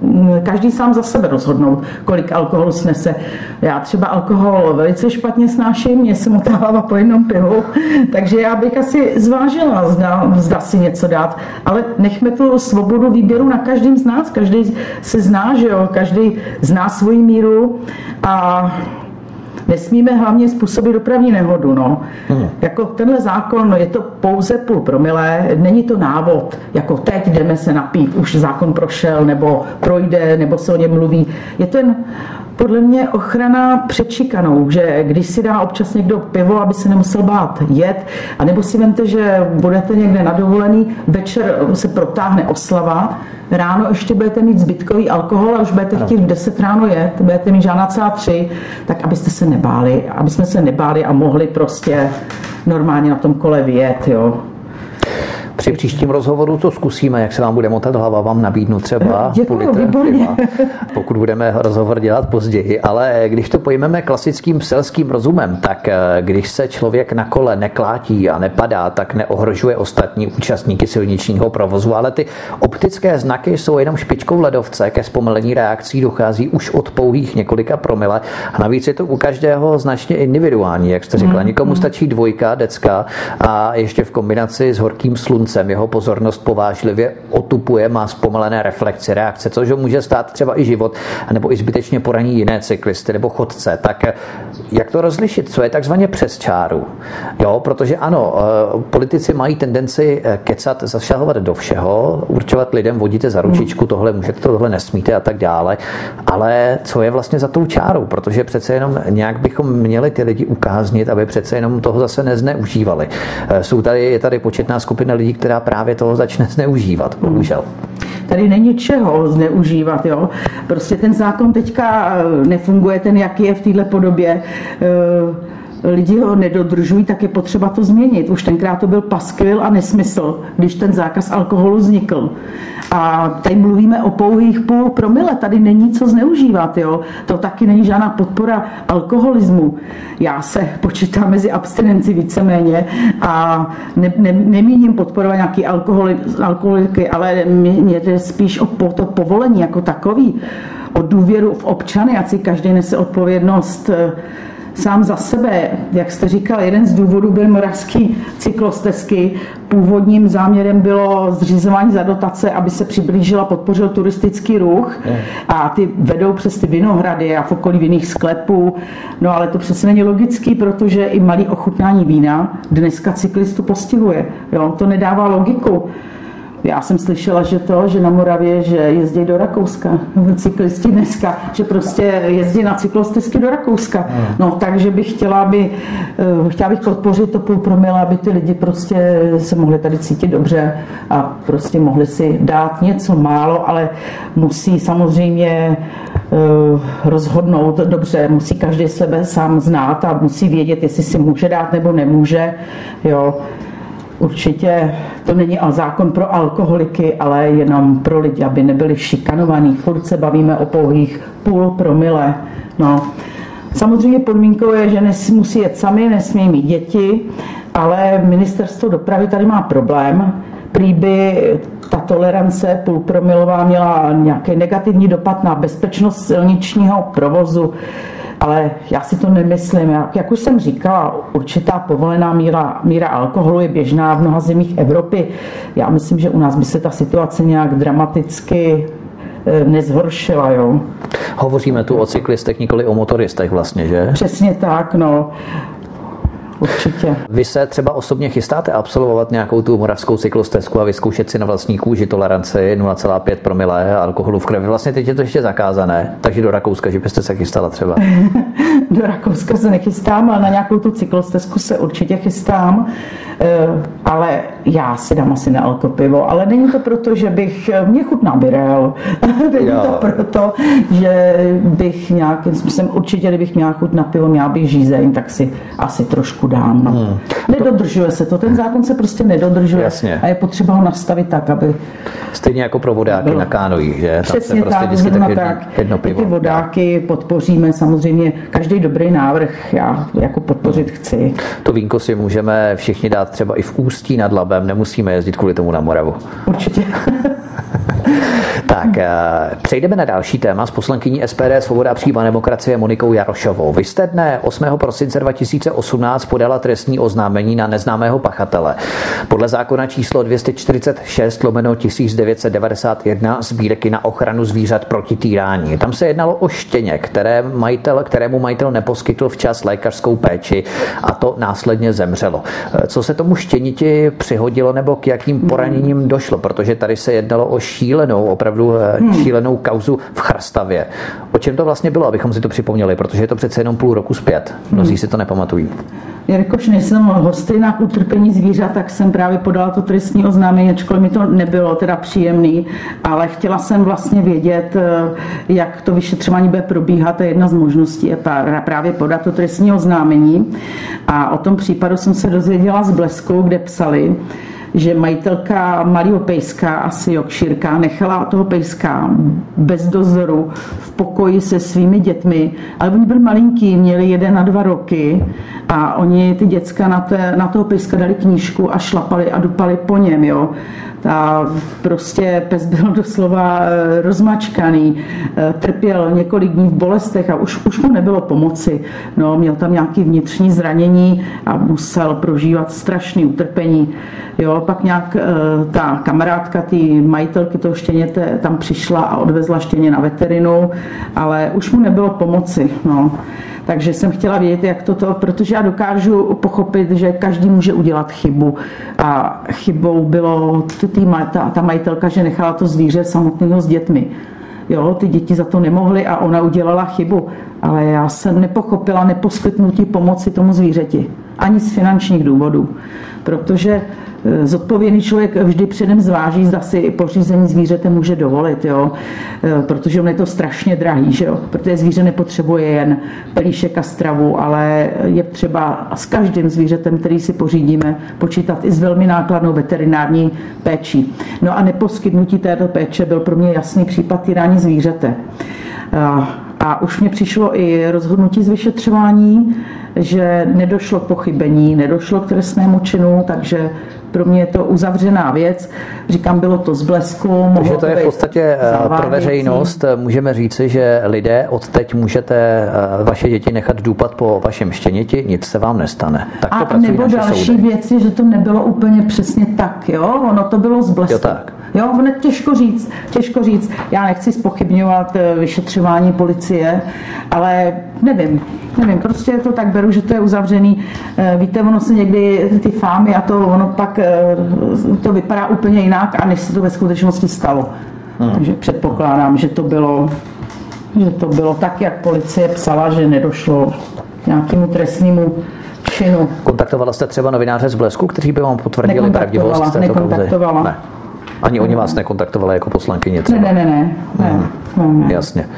mm, každý sám za sebe rozhodnout, kolik alkoholu snese. Já třeba alkohol velice špatně snáším, mě se motá hlava po jednom pivu, takže já bych asi zvážila, zda, zda si něco dát. Ale nechme tu svobodu výběru na každém z nás. Každý se zná, že jo, každý zná svoji míru a nesmíme hlavně způsobit dopravní nehodu. No. Hmm. Jako tenhle zákon, je to pouze půl promilé, není to návod, jako teď jdeme se napít, už zákon prošel, nebo projde, nebo se o něm mluví. Je to jen podle mě ochrana před šikanou, že když si dá občas někdo pivo, aby se nemusel bát jet, anebo si vemte, že budete někde na dovolený, večer se protáhne oslava, ráno ještě budete mít zbytkový alkohol a už budete chtít v 10 ráno jet, budete mít žádná celá tři, tak abyste se nebáli, aby jsme se nebáli a mohli prostě normálně na tom kole vyjet, jo. Při příštím rozhovoru to zkusíme, jak se vám bude motat hlava, vám nabídnu třeba Děkuji, výborně. pokud budeme rozhovor dělat později. Ale když to pojmeme klasickým selským rozumem, tak eh, když se člověk na kole neklátí a nepadá, tak neohrožuje ostatní účastníky silničního provozu, ale ty optické znaky jsou jenom špičkou ledovce, ke zpomalení reakcí dochází už od pouhých několika promile. A navíc je to u každého značně individuální, jak jste řekla. Hmm, Nikomu hmm. stačí dvojka, decka a ještě v kombinaci s horkým sluncem jeho pozornost povážlivě otupuje, má zpomalené reflexy, reakce, což ho může stát třeba i život, nebo i zbytečně poraní jiné cyklisty nebo chodce. Tak jak to rozlišit? Co je takzvaně přes čáru? Jo, protože ano, eh, politici mají tendenci eh, kecat, zašahovat do všeho, určovat lidem, vodíte za ručičku, tohle můžete, tohle nesmíte a tak dále. Ale co je vlastně za tou čárou? Protože přece jenom nějak bychom měli ty lidi ukáznit, aby přece jenom toho zase nezneužívali. Eh, jsou tady, je tady početná skupina lidí, která právě toho začne zneužívat, bohužel. Tady není čeho zneužívat, jo. Prostě ten zákon teďka nefunguje, ten, jaký je v této podobě lidi ho nedodržují, tak je potřeba to změnit. Už tenkrát to byl paskvil a nesmysl, když ten zákaz alkoholu vznikl. A tady mluvíme o pouhých půl promile, tady není co zneužívat, jo. To taky není žádná podpora alkoholismu. Já se počítám mezi abstinenci víceméně a ne, ne, nemíním podporovat nějaký alkoholi, alkoholiky, ale mě jde spíš o to povolení jako takový, o důvěru v občany, ať si každý nese odpovědnost sám za sebe. Jak jste říkal, jeden z důvodů byl moravský cyklostezky. Původním záměrem bylo zřizování za dotace, aby se přiblížila, podpořil turistický ruch a ty vedou přes ty vinohrady a v okolí vinných sklepů. No ale to přece není logický, protože i malý ochutnání vína dneska cyklistu postihuje. Jo? To nedává logiku. Já jsem slyšela, že to, že na Moravě, že jezdí do Rakouska, cyklisti dneska, že prostě jezdí na cyklostezky do Rakouska. Hmm. No, takže bych chtěla, aby, eh, chtěla bych podpořit to půl promila, aby ty lidi prostě se mohli tady cítit dobře a prostě mohli si dát něco málo, ale musí samozřejmě eh, rozhodnout dobře, musí každý sebe sám znát a musí vědět, jestli si může dát nebo nemůže. Jo. Určitě to není zákon pro alkoholiky, ale jenom pro lidi, aby nebyli šikanovaní. Furt se bavíme o pouhých půl promile. No. Samozřejmě podmínkou je, že musí jet sami, nesmí mít děti, ale ministerstvo dopravy tady má problém. Prý by ta tolerance půlpromilová měla nějaký negativní dopad na bezpečnost silničního provozu ale já si to nemyslím. Jak, jak už jsem říkala, určitá povolená míra, míra alkoholu je běžná v mnoha zemích Evropy. Já myslím, že u nás by se ta situace nějak dramaticky eh, nezhoršila. Jo. Hovoříme tu o cyklistech, nikoli o motoristech vlastně, že? Přesně tak, no. Určitě. Vy se třeba osobně chystáte absolvovat nějakou tu moravskou cyklostezku a vyzkoušet si na vlastní kůži toleranci 0,5 promile alkoholu v krvi. Vlastně teď je to ještě zakázané, takže do Rakouska, že byste se chystala třeba. do Rakouska se nechystám, ale na nějakou tu cyklostezku se určitě chystám. Eh, ale já si dám asi na alkopivo, ale není to proto, že bych, mě chutná birel, není jo. to proto, že bych nějakým způsobem, určitě kdybych měla chuť na pivo, měla bych žízeň, tak si asi trošku dám. No. Hmm. Nedodržuje se to, ten zákon se prostě nedodržuje Jasně. a je potřeba ho nastavit tak, aby... Stejně jako pro vodáky bylo. na kánojích, že? Přesně Tam se prostě tak, tak, tak. Jedno pivo. Ty vodáky podpoříme samozřejmě, každý dobrý návrh já jako podpořit chci. To vínko si můžeme všichni dát třeba i v Ústí nad Labem, nemusíme jezdit kvůli tomu na Moravu. Určitě. tak, eh, přejdeme na další téma s poslankyní SPD Svoboda a přímá demokracie Monikou Jarošovou. Vy jste dne 8. prosince 2018 podala trestní oznámení na neznámého pachatele. Podle zákona číslo 246 lomeno 1991 sbírky na ochranu zvířat proti týrání. Tam se jednalo o štěně, které majitel, kterému majitel neposkytl včas lékařskou péči a to následně zemřelo. Eh, co se tomu štěniti přihodilo nebo k jakým poraněním došlo? Protože tady se jednalo o šílenou, opravdu eh, hmm. šílenou kauzu v Chrstavě. O čem to vlastně bylo, abychom si to připomněli, protože je to přece jenom půl roku zpět. Mnozí hmm. si to nepamatují. Jelikož nejsem hostejná k utrpení zvířat, tak jsem právě podala to trestní oznámení, ačkoliv mi to nebylo teda příjemný, ale chtěla jsem vlastně vědět, eh, jak to vyšetřování bude probíhat a jedna z možností je právě podat to trestní oznámení. A o tom případu jsem se dozvěděla z Blesku, kde psali, že majitelka malého pejska, asi Jokšírka, nechala toho pejska bez dozoru v pokoji se svými dětmi, ale oni byli malinký, měli jeden na dva roky a oni ty děcka na, té, na toho pejska dali knížku a šlapali a dupali po něm, jo. A prostě pes byl doslova eh, rozmačkaný, eh, trpěl několik dní v bolestech a už, už mu nebylo pomoci. No, měl tam nějaký vnitřní zranění a musel prožívat strašný utrpení. Jo, pak nějak eh, ta kamarádka, ty majitelky toho štěněte tam přišla a odvezla štěně na veterinu, ale už mu nebylo pomoci. No. Takže jsem chtěla vědět, jak toto, protože já dokážu pochopit, že každý může udělat chybu. A chybou bylo tý, ta, ta majitelka, že nechala to zvíře samotného s dětmi. Jo, ty děti za to nemohly a ona udělala chybu. Ale já jsem nepochopila neposkytnutí pomoci tomu zvířeti. Ani z finančních důvodů. Protože Eh, zodpovědný člověk vždy předem zváží, zda si pořízení zvířete může dovolit, jo? Eh, protože on je to strašně drahý, že jo? protože zvíře nepotřebuje jen pelíšek a stravu, ale je třeba s každým zvířetem, který si pořídíme, počítat i s velmi nákladnou veterinární péčí. No a neposkytnutí této péče byl pro mě jasný případ týrání zvířete. A, eh, už mě přišlo i rozhodnutí z vyšetřování, že nedošlo k pochybení, nedošlo k trestnému činu, takže pro mě je to uzavřená věc. Říkám, bylo to z blesku. Takže to je v podstatě eh, pro veřejnost. Můžeme říci, že lidé od teď můžete eh, vaše děti nechat důpat po vašem štěněti, nic se vám nestane. Tak to A nebo další soudy. věci, že to nebylo úplně přesně tak, jo? Ono to bylo z blesku. Jo, tak. Jo, ono těžko říct, těžko říct. Já nechci spochybňovat eh, vyšetřování policie, ale nevím, nevím, prostě to tak beru, že to je uzavřený. Víte, ono se někdy ty fámy a to ono pak Eh, to vypadá úplně jinak, a než se to ve skutečnosti stalo. Hmm. Takže předpokládám, že to bylo že to bylo tak, jak policie psala, že nedošlo k nějakému trestnímu činu. Kontaktovala jste třeba novináře z Blesku, kteří by vám potvrdili pravdivost této nekontaktovala. Ne. Ani oni vás nekontaktovali jako poslankyně třeba? Ne, ne, ne. ne. Hmm. ne, ne. Jasně.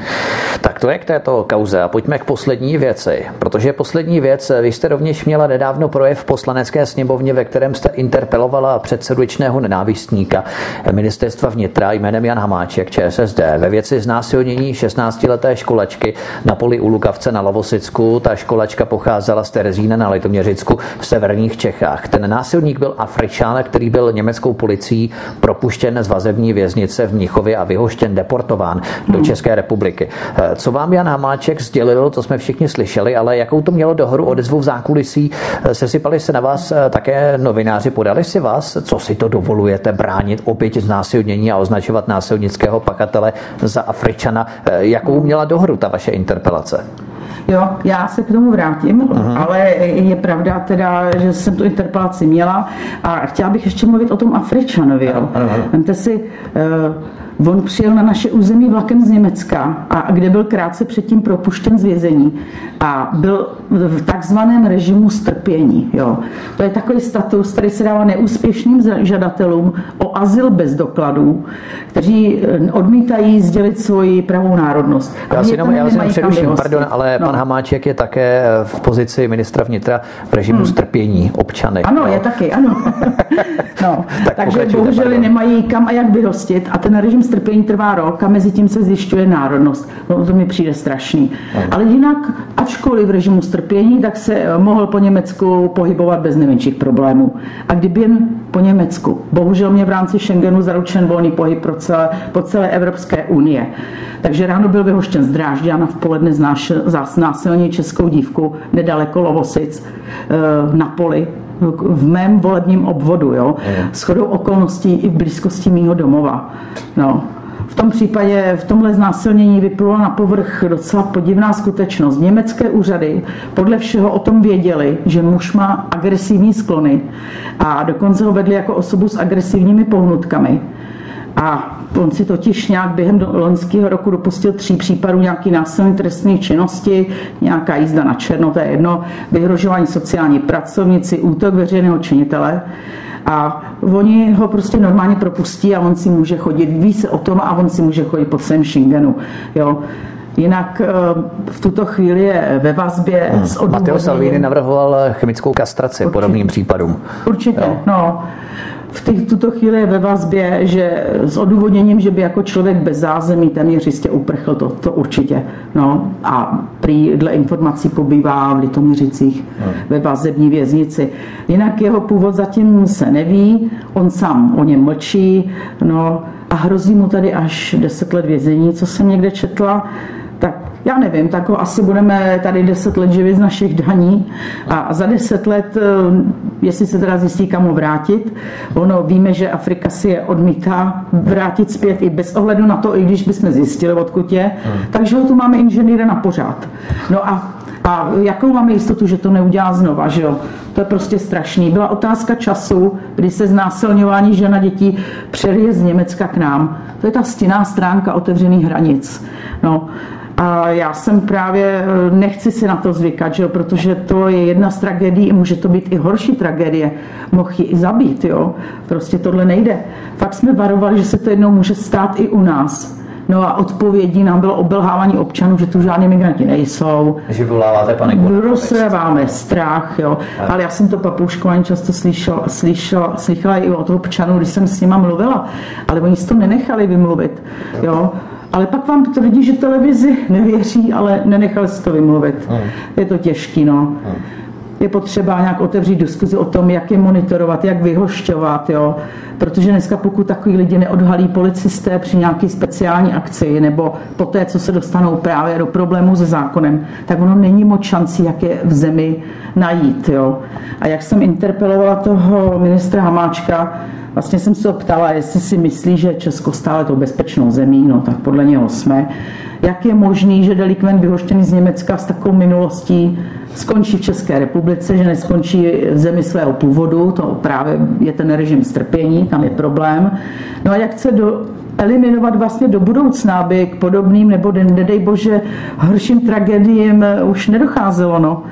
Tak to je k této kauze a pojďme k poslední věci, protože poslední věc, vy jste rovněž měla nedávno projev v poslanecké sněmovně, ve kterém jste interpelovala předsedučného nenávistníka ministerstva vnitra jménem Jan Hamáček ČSSD ve věci znásilnění 16-leté školačky na poli u Lukavce na Lovosicku. Ta školačka pocházela z Terezína na Litoměřicku v severních Čechách. Ten násilník byl Afričan, který byl německou policií propuštěn z vazební věznice v Mnichově a vyhoštěn, deportován do České republiky. Co vám Jan Hamáček sdělil, to jsme všichni slyšeli, ale jakou to mělo dohoru odezvu v zákulisí? Sesypali se na vás eh, také novináři, podali si vás, co si to dovolujete bránit oběť znásilnění a označovat násilnického pakatele za Afričana. Eh, jakou měla dohoru ta vaše interpelace? Jo, já se k tomu vrátím, uh-huh. ale je pravda teda, že jsem tu interpelaci měla a chtěla bych ještě mluvit o tom Afričanovi. Jo. Vemte si, uh, On přijel na naše území vlakem z Německa, a kde byl krátce předtím propuštěn z vězení a byl v takzvaném režimu strpění. Jo. To je takový status, který se dává neúspěšným žadatelům o azyl bez dokladů, kteří eh, odmítají sdělit svoji pravou národnost. Já si jenom, já si jenom přeruším, pardon, ale no. pan Hamáček je také eh, v pozici ministra vnitra v režimu hmm. strpění občany. Ano, no. je taky, ano. no. tak Takže bohužel nemají kam a jak vyhostit a ten režim strpění trvá rok a mezi tím se zjišťuje národnost. No, to mi přijde strašný. Ale jinak, ačkoliv v režimu strpění, tak se eh, mohl po Německu pohybovat bez nejmenších problémů. A kdyby jen po Německu. Bohužel mě v rámci Schengenu zaručen volný pohyb pro celé, po celé Evropské unie. Takže ráno byl vyhoštěn z Drážďana, v poledne znásilnil českou dívku nedaleko Lovosic eh, na poli v mém volebním obvodu, jo. S chodou okolností i v blízkosti mýho domova. No. V tom případě, v tomhle znásilnění vyplula na povrch docela podivná skutečnost. Německé úřady podle všeho o tom věděli, že muž má agresivní sklony a dokonce ho vedli jako osobu s agresivními pohnutkami. A on si totiž nějak během loňského roku dopustil tří případů nějaký násilné trestné činnosti, nějaká jízda na černo, to je jedno, vyhrožování sociální pracovnici, útok veřejného činitele. A oni ho prostě normálně propustí a on si může chodit, ví se o tom a on si může chodit po celém Schengenu. Jo. Jinak eh, v tuto chvíli je ve vazbě hmm. s odůvodněním... Matteo Salvini navrhoval chemickou kastraci Určitě. podobným případům. Určitě, jo. no. V těch, tuto chvíli je ve vazbě, že s odůvodněním, že by jako člověk bez zázemí téměř jistě uprchl, to, to určitě. No, a prý dle informací pobývá v Litoměřicích no. ve vazební věznici. Jinak jeho původ zatím se neví, on sám o něm mlčí, no, a hrozí mu tady až 10 let vězení, co jsem někde četla. Tak já nevím, tak asi budeme tady deset let živit z našich daní a za deset let, eh, jestli se teda zjistí, kam ho vrátit, ono víme, že Afrika si je odmítá vrátit zpět i bez ohledu na to, i když bychom zjistili, odkud je, hmm. takže ho tu máme inženýra na pořád. No a a jakou máme jistotu, že to neudělá znova, že jo? To je prostě strašný. Byla otázka času, kdy se znásilňování žena dětí přelije z Německa k nám. To je ta stinná stránka otevřených hranic. No, a já jsem právě, eh, nechci si na to zvykat, že jo, protože to je jedna z tragédií, může to být i horší tragédie. Mohl ji i zabít, jo. Prostě tohle nejde. Fakt jsme varovali, že se to jednou může stát i u nás. No a odpovědí nám bylo obelhávání občanů, že tu žádní migranti nejsou. Že vyvoláváte paniku. Rozséváme strach, jo. Ale já jsem to papouškování často slyšel, slyšel, slychala i od občanů, když jsem s nima mluvila, ale oni si to nenechali vymluvit, jo. Ale pak vám tvrdí, že televizi nevěří, ale nenechali si to vymluvit. Hmm. Je to těžký, no. Hmm. Je potřeba nějak otevřít diskuzi o tom, jak je monitorovat, jak vyhošťovat, jo. Protože dneska pokud takový lidi neodhalí policisté při nějaké speciální akci nebo po té, co se dostanou právě do problému se zákonem, tak ono není moc šancí, jak je v zemi najít, jo. A jak jsem interpelovala toho ministra Hamáčka, Vlastně jsem se ptala, jestli si myslí, že Česko stále to bezpečnou zemí, no tak podle něho jsme. Jak je možný, že delikvent vyhoštěný z Německa s takovou minulostí skončí v České republice, že neskončí v zemi svého původu, to právě je ten režim strpění, tam je problém. No a jak chce do, eliminovat vlastně do budoucna, aby k podobným nebo nedej bože horším tragédiím už nedocházelo. No.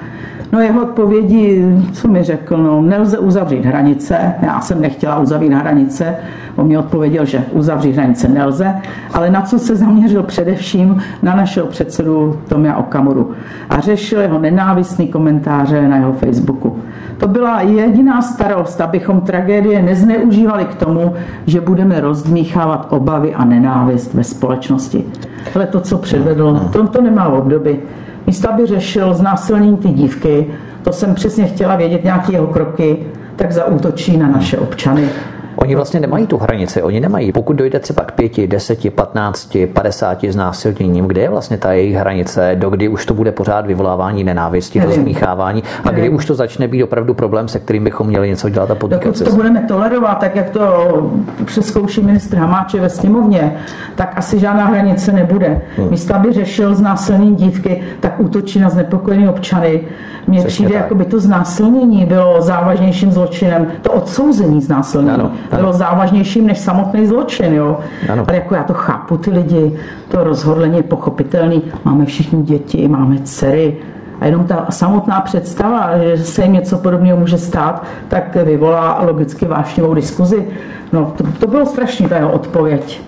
No jeho odpovědi, co mi řekl, no, nelze uzavřít hranice. Já jsem nechtěla uzavřít hranice. On mi odpověděl, že uzavřít hranice nelze, ale na co se zaměřil především na našeho předsedu Tomia Okamuru. A řešil jeho nenávistný komentáře na jeho Facebooku. To byla jediná starost, abychom tragédie nezneužívali k tomu, že budeme rozdmíchávat obavy a nenávist ve společnosti. Ale to, co předvedl, to, to nemá obdoby. Místo, aby řešil znásilnění ty dívky, to jsem přesně chtěla vědět, nějaké jeho kroky, tak zaútočí na naše občany. Oni vlastně nemají tu hranici, oni nemají. Pokud dojde třeba k pěti, deseti, patnácti, padesáti znásilněním, kde je vlastně ta jejich hranice, do kdy už to bude pořád vyvolávání nenávisti, rozmíchávání a kdy už to začne být opravdu problém, se kterým bychom měli něco dělat a podnikat. Dokud to budeme tolerovat, tak jak to přeskouší ministr Hamáče ve sněmovně, tak asi žádná hranice nebude. Hmm. Místo, aby řešil znásilnění dívky, tak útočí na znepokojené občany. Mně přijde, jako by to znásilnění bylo závažnějším zločinem, to odsouzení znásilnění. Ano bylo závažnějším než samotný zločin. Jo? Ano. Ale jako já to chápu, ty lidi, to rozhodlení je pochopitelný. Máme všichni děti, máme dcery, a jenom ta samotná představa, že se jim něco podobného může stát, tak vyvolá logicky vášnivou diskuzi. No, to, to bylo strašný, ta jeho odpověď.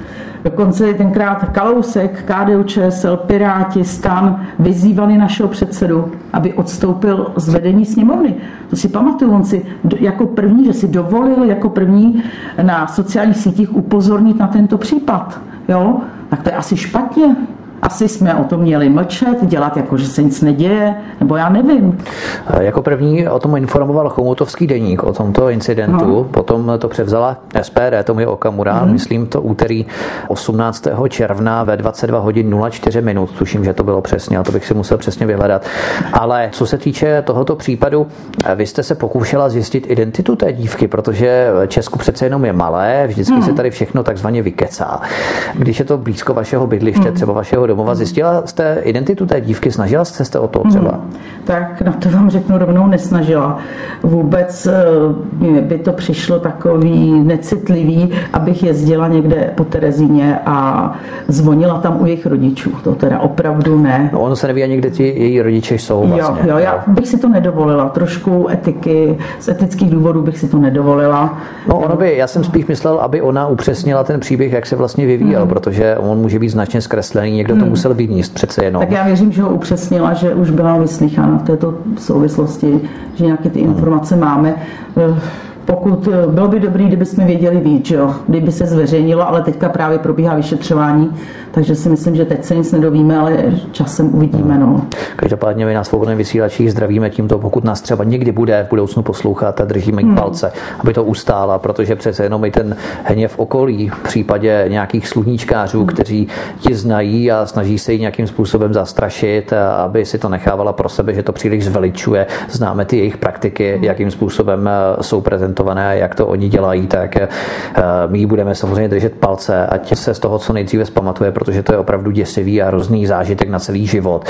Dokonce tenkrát Kalousek, KDU ČSL, Piráti, Stan vyzývali našeho předsedu, aby odstoupil z vedení sněmovny. To si pamatuju, on si jako první, že si dovolil jako první na sociálních sítích upozornit na tento případ. Jo? Tak to je asi špatně. Asi jsme o tom měli mlčet, dělat jako, že se nic neděje, nebo já nevím. Jako první o tom informoval Chomutovský deník, o tomto incidentu, no. potom to převzala SPD, Tomi Okamura, hmm. myslím to úterý 18. června ve 22 hodin 04 minut, tuším, že to bylo přesně, a to bych si musel přesně vyhledat. Ale co se týče tohoto případu, vy jste se pokoušela zjistit identitu té dívky, protože Česku přece jenom je malé, vždycky hmm. se tady všechno takzvaně vykecá. Když je to blízko vašeho bydliště, hmm. třeba vašeho domova. Zjistila jste identitu té dívky? Snažila jste se o to třeba? Hmm. Tak na to vám řeknu rovnou nesnažila. Vůbec eh, by to přišlo takový necitlivý, abych jezdila někde po Terezíně a zvonila tam u jejich rodičů. To teda opravdu ne. No ono se neví ani, kde ti její rodiče jsou vlastně. Jo, jo, já bych si to nedovolila. Trošku etiky, z etických důvodů bych si to nedovolila. No ono by, já jsem spíš myslel, aby ona upřesnila ten příběh, jak se vlastně vyvíjel, hmm. protože on může být značně zkreslený, někdo to hmm. musel vyníst přece jenom. Tak já věřím, že ho upřesnila, že už byla vyslychána v této souvislosti, že nějaké ty informace máme. Pokud eh, bylo by dobré, kdyby jsme věděli víc, jo? kdyby se zveřejnilo, ale teďka právě probíhá vyšetřování, takže si myslím, že teď se nic nedovíme, ale časem uvidíme. No. Každopádně my na svobodném vysílačích zdravíme tímto, pokud nás třeba někdy bude v budoucnu poslouchat a držíme jí hmm. palce, aby to ustála, protože přece jenom i ten hněv okolí v případě nějakých sluníčkářů, hmm. kteří ti znají a snaží se ji nějakým způsobem zastrašit, aby si to nechávala pro sebe, že to příliš zveličuje. Známe ty jejich praktiky, hmm. jakým způsobem eh, jsou prezentované jak to oni dělají, tak eh, my jí budeme samozřejmě držet palce, ať se z toho co nejdříve zpamatuje, protože to je opravdu děsivý a hrozný zážitek na celý život.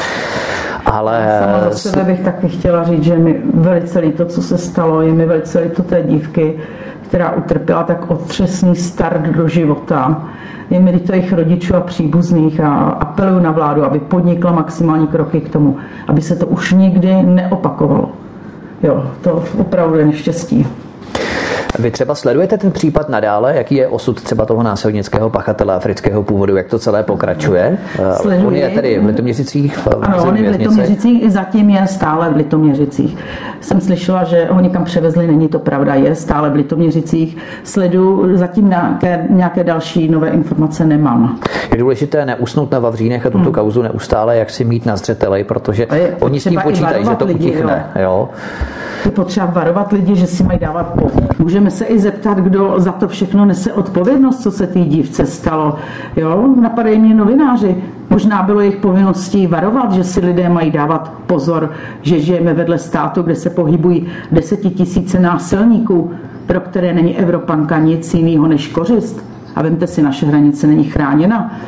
Ale... Sama za sebe bych taky chtěla říct, že mi velice líto, co se stalo, je mi velice líto té dívky, která utrpěla tak otřesný start do života. Je mi líto jejich rodičů a příbuzných a apeluju na vládu, aby podnikla maximální kroky k tomu, aby se to už nikdy neopakovalo. Jo, to opravdu je neštěstí. Vy třeba sledujete ten případ nadále, jaký je osud třeba toho násilnického pachatele afrického původu, jak to celé pokračuje? Sleduji. On je tedy v Litoměřicích? Ano, on je v Litoměřicích, zatím je stále v Litoměřicích. Jsem slyšela, že ho někam převezli, není to pravda, je stále v Litoměřicích. Sledu, zatím nějaké, nějaké další nové informace nemám. Je důležité neusnout na Vavřínech a tuto hmm. kauzu neustále, jak si mít na zřeteli, protože oni s tím počítají, že to lidi, utichne. Jo. jo. Je potřeba varovat lidi, že si mají dávat pozor. Můžeme se i zeptat, kdo za to všechno nese odpovědnost, co se té dívce stalo. Jo? Napadají mě novináři. Možná bylo jejich povinností varovat, že si lidé mají dávat pozor, že žijeme vedle státu, kde se pohybují desetitisíce násilníků, pro které není Evropanka nic jiného než kořist. A vemte si, naše hranice není chráněna.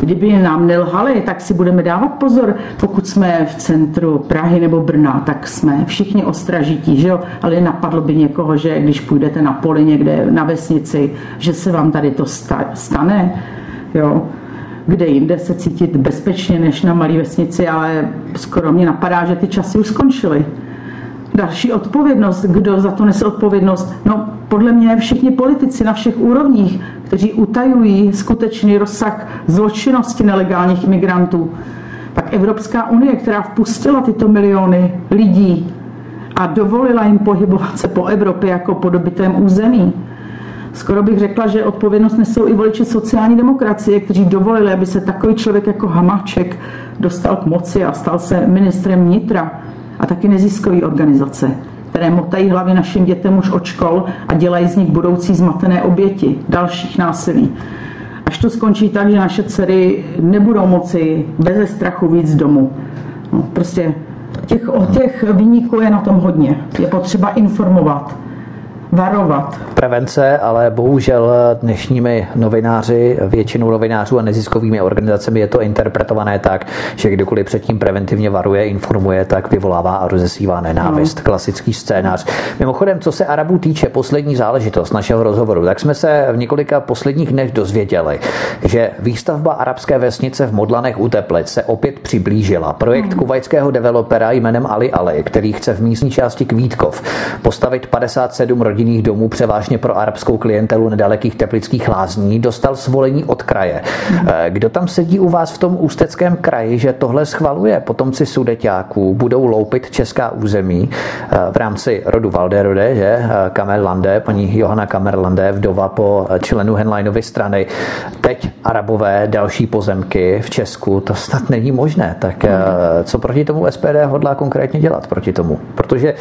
Kdyby nám nelhali, tak si budeme dávat pozor. Pokud jsme v centru Prahy nebo Brna, tak jsme všichni ostražití, že jo? Ale napadlo by někoho, že když půjdete na poli někde na vesnici, že se vám tady to stane, jo? kde jinde se cítit bezpečně než na malé vesnici, ale skoro mě napadá, že ty časy už skončily další odpovědnost. Kdo za to nese odpovědnost? No, podle mě všichni politici na všech úrovních, kteří utajují skutečný rozsah zločinnosti nelegálních migrantů. Pak Evropská unie, která vpustila tyto miliony lidí a dovolila jim pohybovat se po Evropě jako po dobitém území. Skoro bych řekla, že odpovědnost nesou i voliči sociální demokracie, kteří dovolili, aby se takový člověk jako Hamáček dostal k moci a stal se ministrem vnitra a taky neziskové organizace, které motají hlavy našim dětem už od škol a dělají z nich budoucí zmatené oběti dalších násilí. Až to skončí tak, že naše dcery nebudou moci bez strachu víc domů. No, prostě těch, o těch vyníků je na tom hodně. Je potřeba informovat varovat. Prevence, ale bohužel dnešními novináři, většinou novinářů a neziskovými organizacemi je to interpretované tak, že kdokoliv předtím preventivně varuje, informuje, tak vyvolává a rozesívá nenávist. No. Klasický scénář. Mimochodem, co se Arabů týče, poslední záležitost našeho rozhovoru, tak jsme se v několika posledních dnech dozvěděli, že výstavba arabské vesnice v Modlanech u Teplic se opět přiblížila. Projekt hmm. kuvajského developera jménem Ali Ali, který chce v místní části Kvítkov postavit 57 rodin rodinných domů, převážně pro arabskou klientelu nedalekých teplických lázní, dostal svolení od kraje. Eh, kdo tam sedí u vás v tom ústeckém kraji, že tohle schvaluje? Potomci sudeťáků budou loupit česká území eh, v rámci rodu Valderode, že? Eh, Kamerlande, paní Johana Kamerlande, vdova po členu Henleinovy strany. Teď arabové další pozemky v Česku, to snad není možné. Tak co proti tomu SPD hodlá konkrétně dělat proti tomu? Protože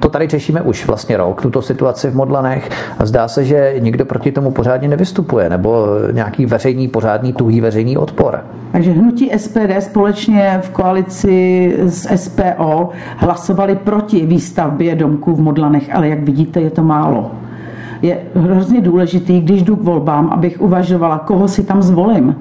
to tady řešíme už vlastně rok, tuto situaci v Modlanech a zdá se, že nikdo proti tomu pořádně nevystupuje, nebo nějaký veřejný, pořádný, tuhý veřejný odpor. Takže hnutí SPD společně v koalici s SPO hlasovali proti výstavbě domků v Modlanech, ale jak vidíte, je to málo je hrozně důležitý, když jdu k volbám, abych uvažovala, koho si tam zvolím.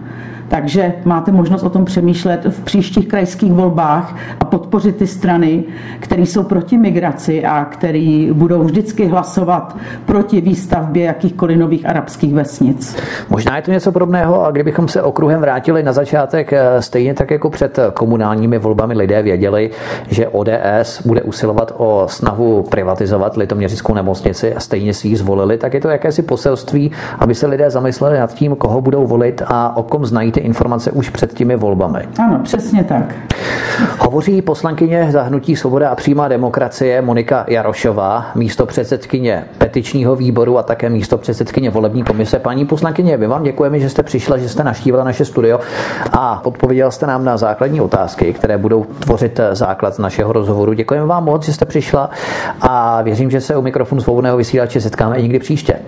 Takže máte možnost o tom přemýšlet v příštích krajských volbách a podpořit ty strany, které jsou proti migraci a které budou vždycky hlasovat proti výstavbě jakýchkoliv nových arabských vesnic. Možná je to něco podobného a kdybychom se okruhem vrátili na začátek, eh, stejně tak jako před komunálními volbami lidé věděli, že ODS bude usilovat o snahu privatizovat litoměřickou nemocnici a stejně si ji zvolili, tak je to jakési poselství, aby se lidé zamysleli nad tím, koho budou volit a o kom znají ty informace už před těmi volbami. Ano, přesně tak. Hovoří poslankyně zahnutí Svoboda a přímá demokracie Monika Jarošová, místo předsedkyně petičního výboru a také místo předsedkyně volební komise. Paní poslankyně, my vám děkujeme, že jste přišla, že jste naštívila naše studio a odpověděla jste nám na základní otázky, které budou tvořit základ našeho rozhovoru. Děkujeme vám moc, že jste přišla a věřím, že se u mikrofonu svobodného vysílače setkáme i někdy příště.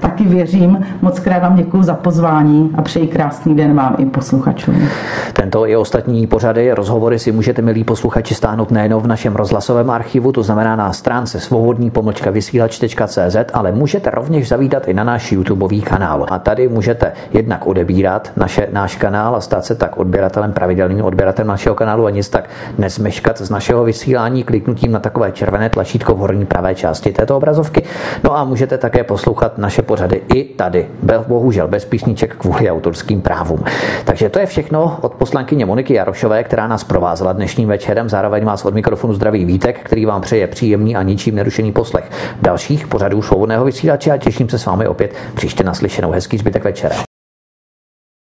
Taky věřím. Moc krát vám děkuji za pozvání a přeji krásný den vám i posluchačům. Tento i ostatní pořady, rozhovory si můžete, milí posluchači, stáhnout nejen v našem rozhlasovém archivu, to znamená na stránce svobodný pomlčka vysílač.cz, ale můžete rovněž zavídat i na náš YouTubeový kanál. A tady můžete jednak odebírat naše, náš kanál a stát se tak odběratelem, pravidelným odběratelem našeho kanálu a nic tak nezmeškat z našeho vysílání kliknutím na takové červené tlačítko v horní pravé části této obrazovky. No a můžete také poslouchat naše pořady i tady. Bohužel bez písniček kvůli autorským právům. Takže to je všechno od poslankyně Moniky Jarošové, která nás provázela dnešním večerem. Zároveň vás od mikrofonu zdraví Vítek, který vám přeje příjemný a ničím nerušený poslech dalších pořadů svobodného vysílače a těším se s vámi opět příště naslyšenou. Hezký zbytek večera.